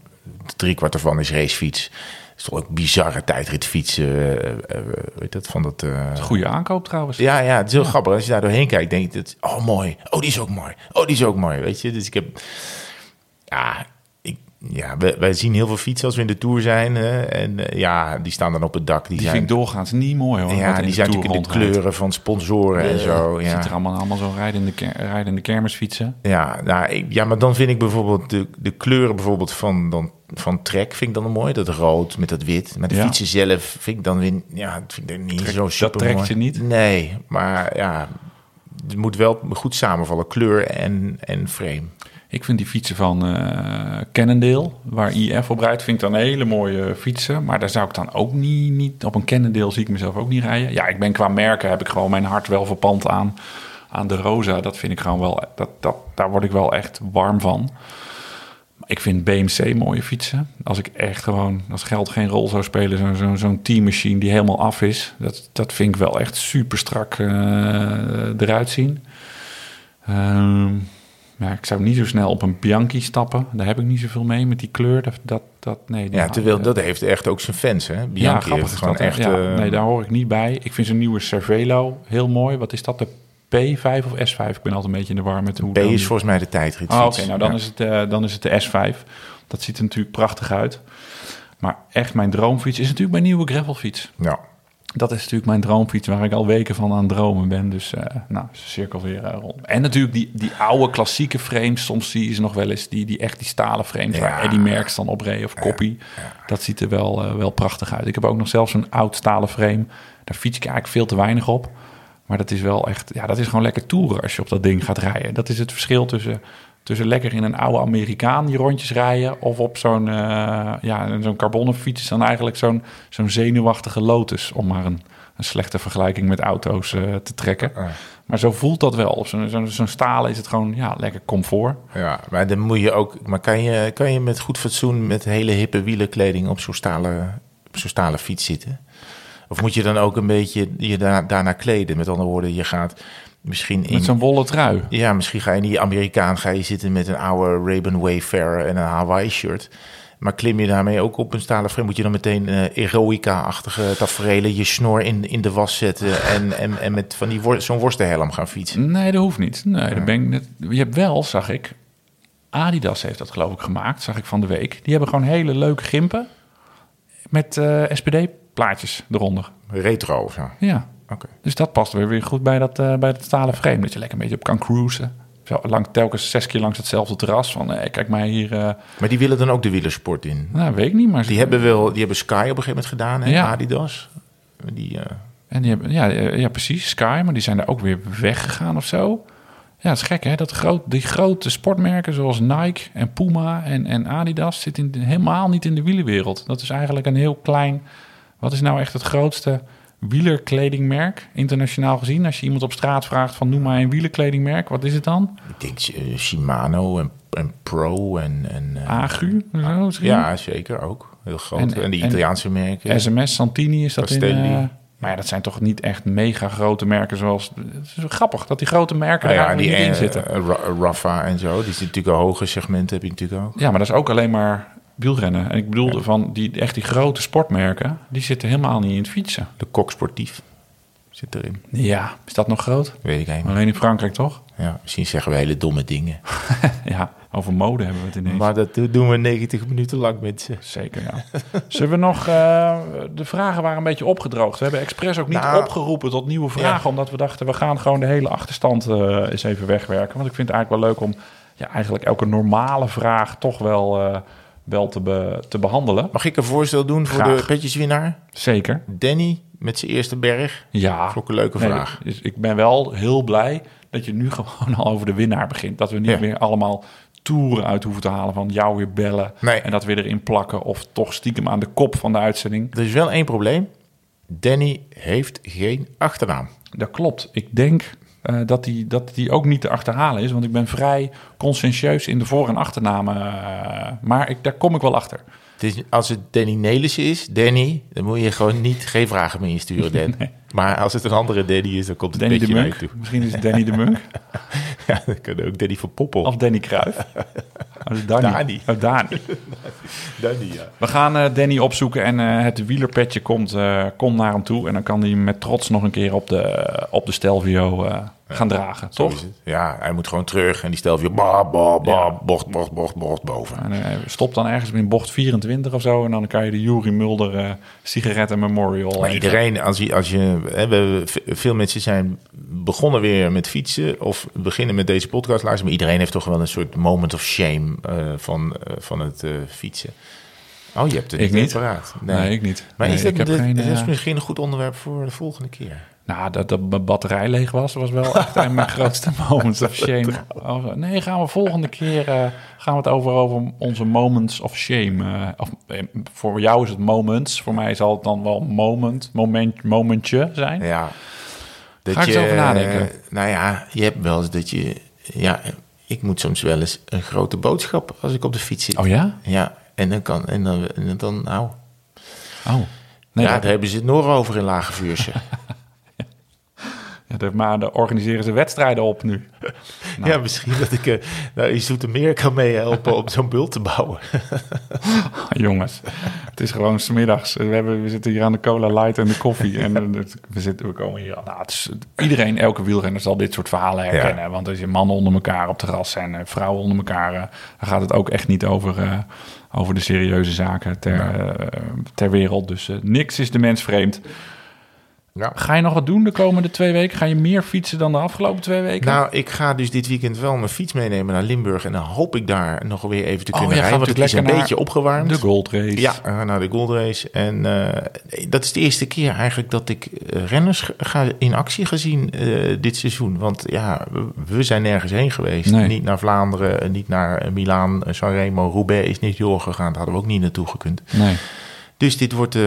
drie kwart ervan is racefiets. Dat is toch ook bizarre tijdritfietsen. eh, eh, weet dat, van dat... eh, Goede aankoop trouwens. ja, ja, het is heel grappig. Als je daar doorheen kijkt, denk je, dat, oh mooi. Oh, die is ook mooi. Oh, die is ook mooi, weet je. Dus ik heb, ja, ja wij, wij zien heel veel fietsen als we in de Tour zijn. Hè, en eh, ja, die staan dan op het dak. Die, Die zijn, vind ik doorgaans niet mooi hoor. ja, die de zijn natuurlijk in de kleuren van sponsoren en zo. Je ziet er Ja. allemaal, allemaal zo rijdende, rijdende kermisfietsen. Ja, nou, ik, ja, maar dan vind ik bijvoorbeeld de, de kleuren bijvoorbeeld van, dan, van Trek vind ik dan mooi. Dat rood met dat wit. Maar de Ja. fietsen zelf vind ik dan weer, ja, dat vind ik niet Trek- zo dat super trekt je niet? Nee, maar ja, het moet wel goed samenvallen. Kleur en, en frame. Ik vind die fietsen van eh Cannondale, waar IF op rijdt, vind ik dan hele mooie fietsen. Maar daar zou ik dan ook niet, niet op een Cannondale zie ik mezelf ook niet rijden. Ja, ik ben qua merken, heb ik gewoon mijn hart wel verpand aan, aan de Rosa. Dat vind ik gewoon wel, dat, dat, daar word ik wel echt warm van. Ik vind BMC mooie fietsen. Als ik echt gewoon, als geld geen rol zou spelen, zo'n zo, zo'n teammachine die helemaal af is. Dat, dat vind ik wel echt super strak eh, eruit zien. Ehm, ja, ik zou niet zo snel op een Bianchi stappen. Daar heb ik niet zoveel mee met die kleur. Dat, dat, dat, nee, Ja, terwijl dat heeft echt ook zijn fans, hè? ja, Bianchi heeft is gewoon dat, echt... Ja, eh, nee, daar hoor ik niet bij. Ik vind zijn nieuwe Cervelo heel mooi. Wat is dat? De P5 of S5? Ik ben altijd een beetje in de war met hoe... Dan- is volgens mij de tijdrit. Oh, Oké, nou dan, is het, eh, dan is het de S5. Dat ziet er natuurlijk prachtig uit. Maar echt mijn droomfiets is natuurlijk mijn nieuwe gravelfiets. Ja. Dat is natuurlijk mijn droomfiets waar ik al weken van aan het dromen ben. Dus eh, nou, cirkel weer eh, rond. En natuurlijk die, die oude klassieke frames. Soms zie je ze nog wel eens. Die, die echt die stalen frames Ja. waar Eddie Merckx dan op reed of Koppie. Dat ziet er wel, eh, wel prachtig uit. Ik heb ook nog zelfs een oud stalen frame. Daar fiets ik eigenlijk veel te weinig op. Maar dat is wel echt... Ja, dat is gewoon lekker toeren als je op dat ding gaat rijden. Dat is het verschil tussen... Tussen lekker in een oude Amerikaan die rondjes rijden... of op zo'n eh, ja, zo'n carbonnen fiets... is dan eigenlijk zo'n zo'n zenuwachtige Lotus... om maar een, een slechte vergelijking met auto's eh, te trekken. Maar zo voelt dat wel. Op zo'n zo'n zo'n stalen is het gewoon ja, lekker comfort. Ja, maar dan moet je ook. Maar kan je, kan je met goed fatsoen met hele hippe wielenkleding op zo'n stalen, op stalen fiets zitten? Of moet je dan ook een beetje je daar, daarna kleden? Met andere woorden, je gaat misschien in. Met zo'n wollen trui. Ja, misschien ga je in die Amerikaan ga je zitten met een oude Ray-Ban Wayfarer en een Hawaii shirt. Maar klim je daarmee ook op een stalen frame, moet je dan meteen eh eroica-achtige tafereelen je snor in, in de was zetten en, en, en met van die wor- zo'n worstenhelm gaan fietsen. Nee, dat hoeft niet. Nee, dat ben ik net... Je hebt wel, zag ik... Adidas heeft dat geloof ik gemaakt, zag ik van de week. Die hebben gewoon hele leuke gimpen met eh, SPD-plaatjes eronder. Retro of zo. Ja, Dus dat past weer, weer goed bij dat, eh, bij dat stalen frame. Dat je lekker een beetje op kan cruisen. Zo lang, telkens zes keer langs hetzelfde terras. Van, eh, kijk mij hier... eh, Maar die willen dan ook de wielersport in. nou, weet ik niet, maar... ze- Die hebben wel, die hebben Sky op een gegeven moment gedaan, hè? Ja. Adidas. Die, En die hebben, ja, ja, precies, Sky, maar die zijn er ook weer weggegaan of zo. Ja, het is gek hè, dat groot, die grote sportmerken zoals Nike en Puma en, en Adidas zitten helemaal niet in de wielerwereld. Dat is eigenlijk een heel klein, wat is nou echt het grootste wielerkledingmerk, internationaal gezien? Als je iemand op straat vraagt van noem maar een wielerkledingmerk, wat is het dan? ik denk eh, Shimano en, en Pro en... en eh, Agu? of zo misschien? ja, zeker ook. Heel groot. En, En- die en- Italiaanse merken. SMS, Santini is dat in... Castelli. eh, maar ja, dat zijn toch niet echt mega grote merken zoals... Het is grappig dat die grote merken Nou er ja, die niet in zitten. Ra- Rafa en zo. Die zit natuurlijk een hoger segment, heb je natuurlijk ook. Ja, maar dat is ook alleen maar wielrennen. En ik bedoelde van die, echt die grote sportmerken, die zitten helemaal niet in het fietsen. De Kok Sportief zit erin. Ja, is dat nog groot? Weet ik eigenlijk. Alleen in Frankrijk toch? Ja, misschien zeggen we hele domme dingen. Ja, over mode hebben we het ineens. Maar dat doen we 90 minuten lang, mensen. Zeker, ja. Zullen we nog... eh, de vragen waren een beetje opgedroogd. We hebben expres ook niet Nou, opgeroepen tot nieuwe vragen... omdat we dachten, we gaan gewoon de hele achterstand eh, eens even wegwerken. Want ik vind het eigenlijk wel leuk om ja, eigenlijk elke normale vraag... toch wel, eh, wel te, be- te behandelen. Mag ik een voorstel doen voor Graag. de petjeswinnaar? Zeker. Danny met zijn eerste berg. Ja. Ik een leuke Nee, vraag. dus ik ben wel heel blij dat je nu gewoon al over de winnaar begint. Dat we niet Ja. meer allemaal toeren uit hoeven te halen van jou weer bellen. Nee. En dat weer erin plakken of toch stiekem aan de kop van de uitzending. Er is wel één probleem. Danny heeft geen achternaam. Dat klopt. Ik denk eh, dat, die, dat die ook niet te achterhalen is. Want ik ben vrij conscientieus in de voor- en achternamen. eh, maar ik, daar kom ik wel achter. Het is, als het Danny Nelissen is, Danny, dan moet je gewoon niet geen vragen meer insturen, Dan. Maar als het een andere Danny is, dan komt het Danny een de beetje Munk. je toe. Misschien is het Danny de Munk. Ja, dan kan ook Danny van Poppel. of Danny Kruijff. Oh, dat Danny. Dani. Oh, Dani. Danny, ja. We gaan eh, Danny opzoeken en eh, het wielerpetje komt, eh, komt naar hem toe. En dan kan hij met trots nog een keer op de, op de Stelvio gaan dragen, toch? Ja, hij moet gewoon terug en die stelt weer ba, ba, ba, bocht, bocht, bocht, bocht boven. En eh, stop dan ergens in bocht 24 of zo. En dan kan je de Jury Mulder eh sigaretten memorial. Maar eten. iedereen, als je, als je hè, we, veel mensen zijn begonnen weer met fietsen of beginnen met deze podcast luisteren, maar iedereen heeft toch wel een soort moment of shame eh, van, eh, van het eh, fietsen. Oh, je hebt het Ik niet paraat. Nee, ik niet. Maar Nee, is dat, ik heb dit- geen, dit is eh, misschien een goed onderwerp voor de volgende keer? Nou, dat de batterij leeg was, was wel echt een mijn grootste moments of shame. Nee, gaan we volgende keer eh, gaan we het over, over onze moments of shame. eh, of, eh, voor jou is het moments, voor mij zal het dan wel moment, moment momentje zijn. Ja. Dat Ga ik eens over nadenken. Nou ja, je hebt wel eens dat je... Ja, ik moet soms wel eens een grote boodschap als ik op de fiets zit. Oh ja? Ja, en dan kan... En dan, en dan nou... Oh. Nee, ja, dat- daar hebben ze het nog over in Lage Vuursche. Ja, de, maar dan organiseren ze wedstrijden op nu. Ja, misschien dat ik uh, nou, in Zoetermeer kan meehelpen om zo'n bult te bouwen. Jongens, het is gewoon smiddags. We, hebben, we zitten hier aan de cola light en de koffie. en uh, we, zitten, we komen hier... Nou, het is, iedereen, elke wielrenner zal dit soort verhalen herkennen. Ja. Want als je mannen onder elkaar op terras zijn, uh, vrouwen onder elkaar... dan gaat het ook echt niet over, over de serieuze zaken ter, ter wereld. Dus niks is de mens vreemd. Ja. Ga je nog wat doen de komende twee weken? Ga je meer fietsen dan de afgelopen twee weken? Nou, ik ga dus dit weekend wel mijn fiets meenemen naar Limburg. En dan hoop ik daar nog weer even te kunnen oh, rijden. Want het is een beetje opgewarmd. De Gold Race. Ja, uh, naar de Gold Race. En uh, dat is de eerste keer eigenlijk dat ik uh, renners ga, in actie gezien dit seizoen. Want ja, we zijn nergens heen geweest. Nee. Niet naar Vlaanderen, niet naar Milaan, Sanremo, Roubaix is niet doorgegaan. Daar hadden we ook niet naartoe gekund. Nee. Dus dit wordt,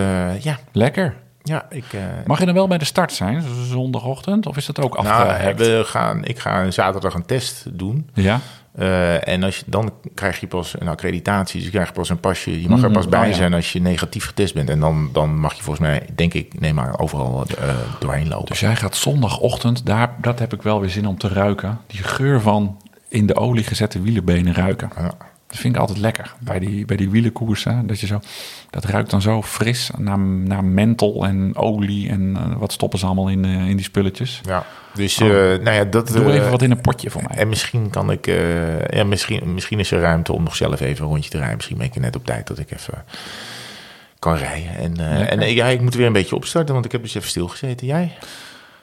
ja... Lekker. Ja, ik, uh, Mag je dan wel bij de start zijn, zondagochtend? Of is dat ook afgehakt? Nou, we gaan, ik ga zaterdag een test doen. Ja. Uh, en als je, dan krijg je pas een accreditatie. Dus je krijgt pas een pasje. Je mag mm, er pas bij oh, ja. zijn als je negatief getest bent. En dan, dan mag je volgens mij, denk ik, neem maar overal uh, doorheen lopen. Dus jij gaat zondagochtend, daar, dat heb ik wel weer zin om te ruiken. Die geur van in de olie gezette wielerbenen ruiken. Ja. Dat vind ik altijd lekker. Bij die, bij die wielenkoersen. Dat, je zo, dat ruikt dan zo fris naar, naar menthol en olie. En uh, wat stoppen ze allemaal in, uh, in die spulletjes. Ja, dus oh. uh, nou ja, dat... Doe even wat in een potje voor mij. En misschien kan ik... ja, misschien, misschien is er ruimte om nog zelf even een rondje te rijden. Misschien ben ik er net op tijd dat ik even kan rijden. En, en ja, ik moet weer een beetje opstarten, want ik heb dus even stilgezeten. Jij?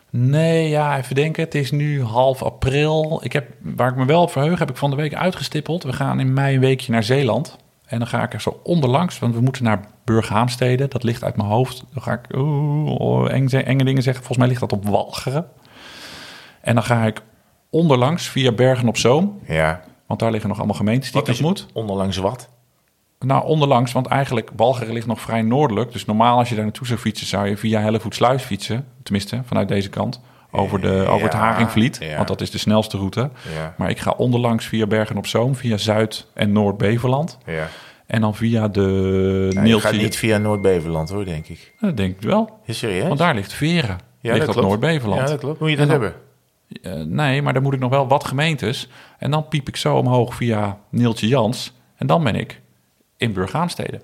Nee, ja, even denken. Het is nu half april. Ik heb, waar ik me wel op verheug, heb ik van de week uitgestippeld. We gaan in mei een weekje naar Zeeland. En dan ga ik er zo onderlangs, want we moeten naar Burghaamstede. Dat ligt uit mijn hoofd. Dan ga ik oh, enge, enge dingen zeggen. Volgens mij ligt dat op Walcheren. En dan ga ik onderlangs via Bergen op Zoom. Ja. Want daar liggen nog allemaal gemeentes die ik moet. Onderlangs wat? Nou, onderlangs, want eigenlijk Walcheren ligt nog vrij noordelijk. Dus normaal als je daar naartoe zou fietsen, zou je via Hellevoetsluis fietsen. Tenminste, vanuit deze kant. Over, de, over het Haringvliet, ja. want dat is de snelste route. Ja. Maar ik ga onderlangs via Bergen op Zoom, via Zuid- en Noord-Beverland. Ja. En dan via de ja, Je gaat niet via Noord-Beverland hoor, denk ik. Dat denk ik wel. Is serieus? Want daar ligt Veren. Ja, ligt dat Noord-Beverland. Ja, dat klopt. Moet je dat dan, hebben? Uh, nee, maar dan moet ik nog wel wat gemeentes. En dan piep ik zo omhoog via Neeltje Jans. En dan ben ik in Burgaansteden.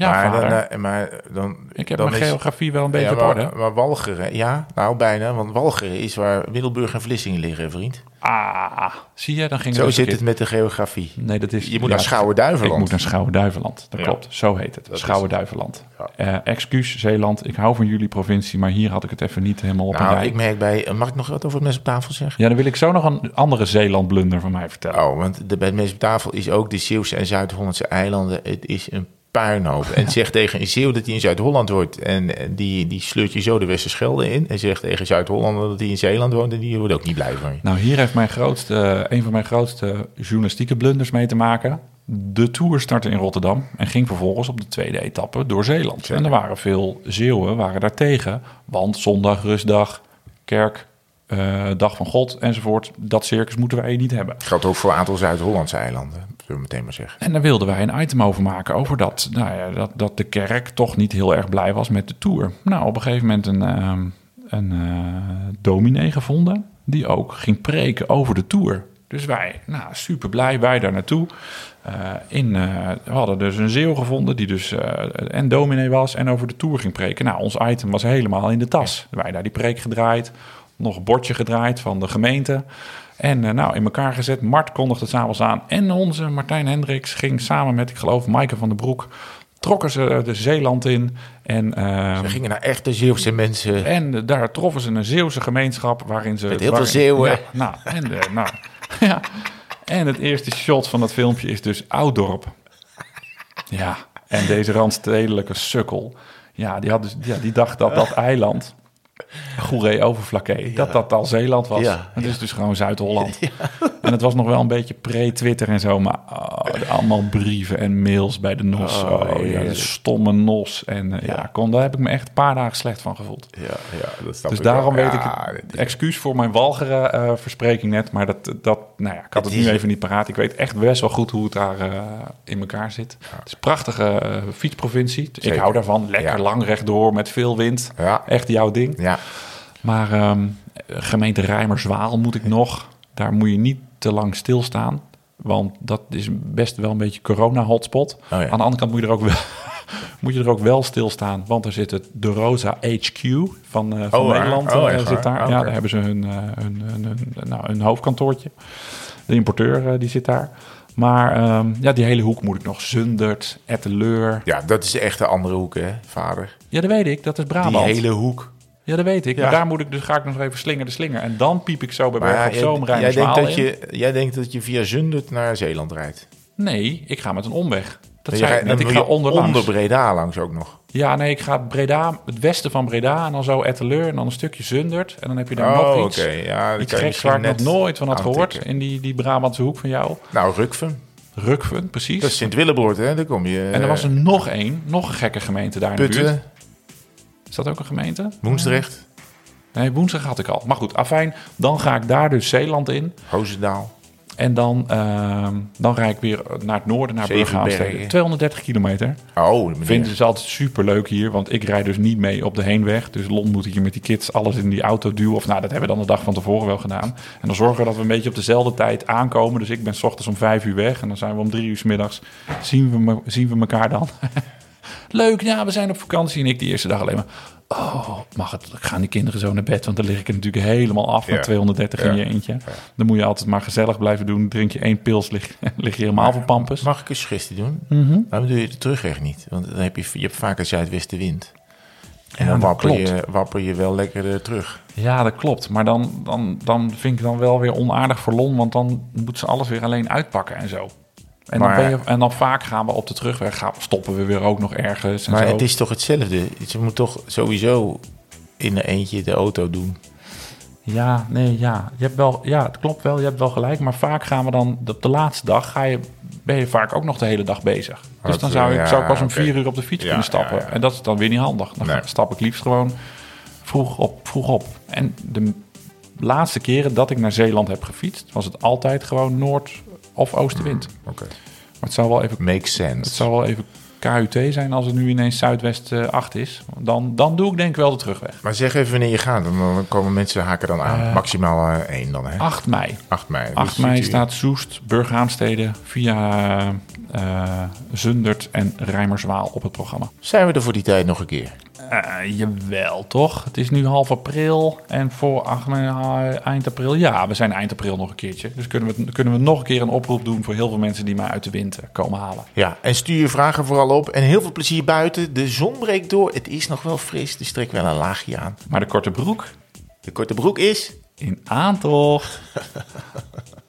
Ja, maar, vader. dan, eh, maar dan, ik heb dan mijn geografie wel een beetje ja, op orde. Maar, maar Walcheren, ja, nou bijna. Want Walcheren is waar Middelburg en Vlissingen liggen, vriend. Ah, zie je, dan ging Zo het zit het met de geografie. Nee, dat is... Je moet ja, naar Schouwen-Duiveland. Ik moet naar Schouwen-Duiveland, dat ja. klopt. Zo heet het, Schouwen-Duiveland. Uh, excuus, Zeeland, ik hou van jullie provincie, maar hier had ik het even niet helemaal op nou, een rij. ik merk bij... Mag ik nog wat over het mes op tafel zeggen? Ja, dan wil ik zo nog een andere Zeeland-blunder van mij vertellen. Oh, want de, bij het mes op tafel is ook de Zeeuwse en Zuid-Hollandse eilanden. Het is een puinhoop. En zegt tegen een Zeeuw dat hij in Zuid-Holland wordt. En die, die sleurt je zo de Westerschelde in. En zegt tegen Zuid-Holland dat hij in Zeeland woont. En die wordt ook niet blij van je. Nou, hier heeft mijn grootste, een van mijn grootste journalistieke blunders mee te maken. De Tour startte in Rotterdam en ging vervolgens op de tweede etappe door Zeeland. Zeker. En er waren veel Zeeuwen waren daar tegen. Want zondag, rustdag, kerk, uh, dag van God enzovoort. Dat circus moeten wij niet hebben. Geldt ook voor een aantal Zuid-Hollandse eilanden, zullen we meteen maar zeggen. En daar wilden wij een item over maken over dat, nou ja, dat, dat de kerk toch niet heel erg blij was met de tour. Nou, op een gegeven moment een, uh, een uh, dominee gevonden die ook ging preken over de tour. Dus wij, nou, super blij, wij daar naartoe. Uh, in, uh, we hadden dus een zeeuw gevonden die dus uh, en dominee was en over de tour ging preken. Nou, ons item was helemaal in de tas. Wij daar die preek gedraaid, nog een bordje gedraaid van de gemeente. En uh, nou, in elkaar gezet. Mart kondigde het s'avonds aan. En onze Martijn Hendricks ging samen met, ik geloof, Maaike van den Broek... trokken ze de Zeeland in. En, uh, ze gingen naar echte Zeeuwse mensen. En uh, daar troffen ze een Zeeuwse gemeenschap waarin ze... Met heel veel Zeeuwen. Ja, nou, en, nou, ja. en het eerste shot van dat filmpje is dus Ouddorp. Ja, en deze randstedelijke sukkel... Ja, die, had dus, ja, die dacht dat dat eiland Goeree Overflakke, ja. dat dat al Zeeland was. Ja, het is dus gewoon Zuid-Holland. En het was nog wel een beetje pre-Twitter en zo, maar oh, allemaal brieven en mails bij de NOS. Oh, oh ja, de stomme NOS. En uh, ja, kon, daar heb ik me echt een paar dagen slecht van gevoeld. Ja, ja dat dus daarom wel. weet ik het. Excuus voor mijn walgere uh, verspreking net, maar dat, dat, nou ja, ik had het, het nu even niet paraat. Ik weet echt best wel goed hoe het daar uh, in elkaar zit. Het is een prachtige fietsprovincie. Zeker. Ik hou daarvan. Lekker lang rechtdoor met veel wind. Echt jouw ding. Ja. Maar um, gemeente Rijmerswaal moet ik nog. Daar moet je niet te lang stilstaan. Want dat is best wel een beetje corona-hotspot. Oh ja. Aan de andere kant moet je er ook wel, moet je er ook wel stilstaan. Want er zit het De Rosa HQ van, eh, van Oh? Nederland. Oh, echt zit daar. Oh, Ja, daar hebben ze hun, eh, hun, hun, hun- nou, hun hoofdkantoortje. De importeur die zit daar. Maar ehm, ja, die hele hoek moet ik nog. Zundert, Etteleur. Ja, dat is echt de andere hoek, hè, vader. Ja, dat weet ik. Dat is Die Brabant. hele hoek. Ja, dat weet ik. Ja. Maar daar moet ik dus ga ik nog even slinger de slinger. En dan piep ik zo bij Berg ja, op Zoom jij, jij, denkt dat in. je, jij denkt dat je via Zundert naar Zeeland rijdt. Nee, ik ga met een omweg. Dat zei ik net. Ik ga onderlangs. onder Breda langs ook nog. Ja, nee, ik ga Breda, het westen van Breda en dan zo Etteleur en dan een stukje Zundert. En dan heb je daar Oh, nog iets. Ja, dan Iets geks waar ik nog nooit van had gehoord in die, die Brabantse hoek van jou. Nou, Rukven. Rukven, precies. Dat is Sint-Willebroord, hè? Daar kom je. en er was er nog één, nog een gekke gemeente daar in de buurt. Is dat ook een gemeente? Woensdrecht, Nee, woensdag had ik al. Maar goed, afijn, dan ga ik daar dus Zeeland in. Roosendaal. En dan, ehm, dan rijd ik weer naar het noorden, naar Zevenbergen. Burgerhaamstede. 230 kilometer. Oh, meneer. Vind het altijd super leuk hier, want ik rijd dus niet mee op de heenweg. Dus Lon moet hier met die kids alles in die auto duwen. Of nou, dat hebben we dan de dag van tevoren wel gedaan. En dan zorgen we dat we een beetje op dezelfde tijd aankomen. Dus ik ben s ochtends om vijf uur weg en dan zijn we om drie uur s middags. Zien we, me- zien we elkaar dan? leuk, ja, we zijn op vakantie. En ik die eerste dag alleen maar. Oh, mag het? Gaan die kinderen zo naar bed? Want dan lig ik er natuurlijk helemaal af Ja. met 230 in je eentje. Dan moet je altijd maar gezellig blijven doen. Drink je één pils, lig, lig je helemaal van pampus. Mag ik een suggestie doen? Waarom doe je de terugweg niet? Want dan heb je, je hebt vaak een zuidwestenwind. En dan wapper je, wapper je wel lekker er terug. Ja, dat klopt. Maar dan, dan, dan vind ik dan wel weer onaardig voor Lon, want dan moet ze alles weer alleen uitpakken en zo. En, Maar- dan, ben je, en dan vaak gaan we op de terugweg, gaan, stoppen we weer ook nog ergens. En Maar zo. het is toch hetzelfde? Ze moet toch sowieso in een eentje de auto doen. Ja, nee, ja. Je hebt wel, ja, het klopt wel, je hebt wel gelijk. Maar vaak gaan we dan, op de laatste dag ga je, ben je vaak ook nog de hele dag bezig. Dus dan zou ik, ja, zou ik pas om vier uur op de fiets Ja, kunnen stappen. ja. En dat is dan weer niet handig. Dan Nee. stap ik liefst gewoon vroeg op, vroeg op. En de laatste keren dat ik naar Zeeland heb gefietst, was het altijd gewoon noord- of oostenwind. Oké. Maar het zou wel even, Makes het sense. zou wel even KUT zijn als het nu ineens Zuidwest eh, 8 is. Dan, dan doe ik denk ik wel de terugweg. Maar zeg even wanneer je gaat. Dan, komen mensen haken dan aan. Eh, Maximaal eh, één dan, hè? 8 mei. 8 mei. 8 Dus mei u- staat Soest, Burghaamstede via eh, Zundert en Rijmerswaal op het programma. Zijn we er voor die tijd nog een keer? Eh, jawel, toch? Het is nu half april en voor ach, eh, eind april. Ja, we zijn eind april nog een keertje. Dus kunnen we, kunnen we nog een keer een oproep doen voor heel veel mensen die mij uit de wind eh, komen halen. Ja, en stuur je vragen vooral op. En heel veel plezier buiten. De zon breekt door. Het is nog wel fris, dus trek wel een laagje aan. Maar de korte broek De korte broek is... in aantocht.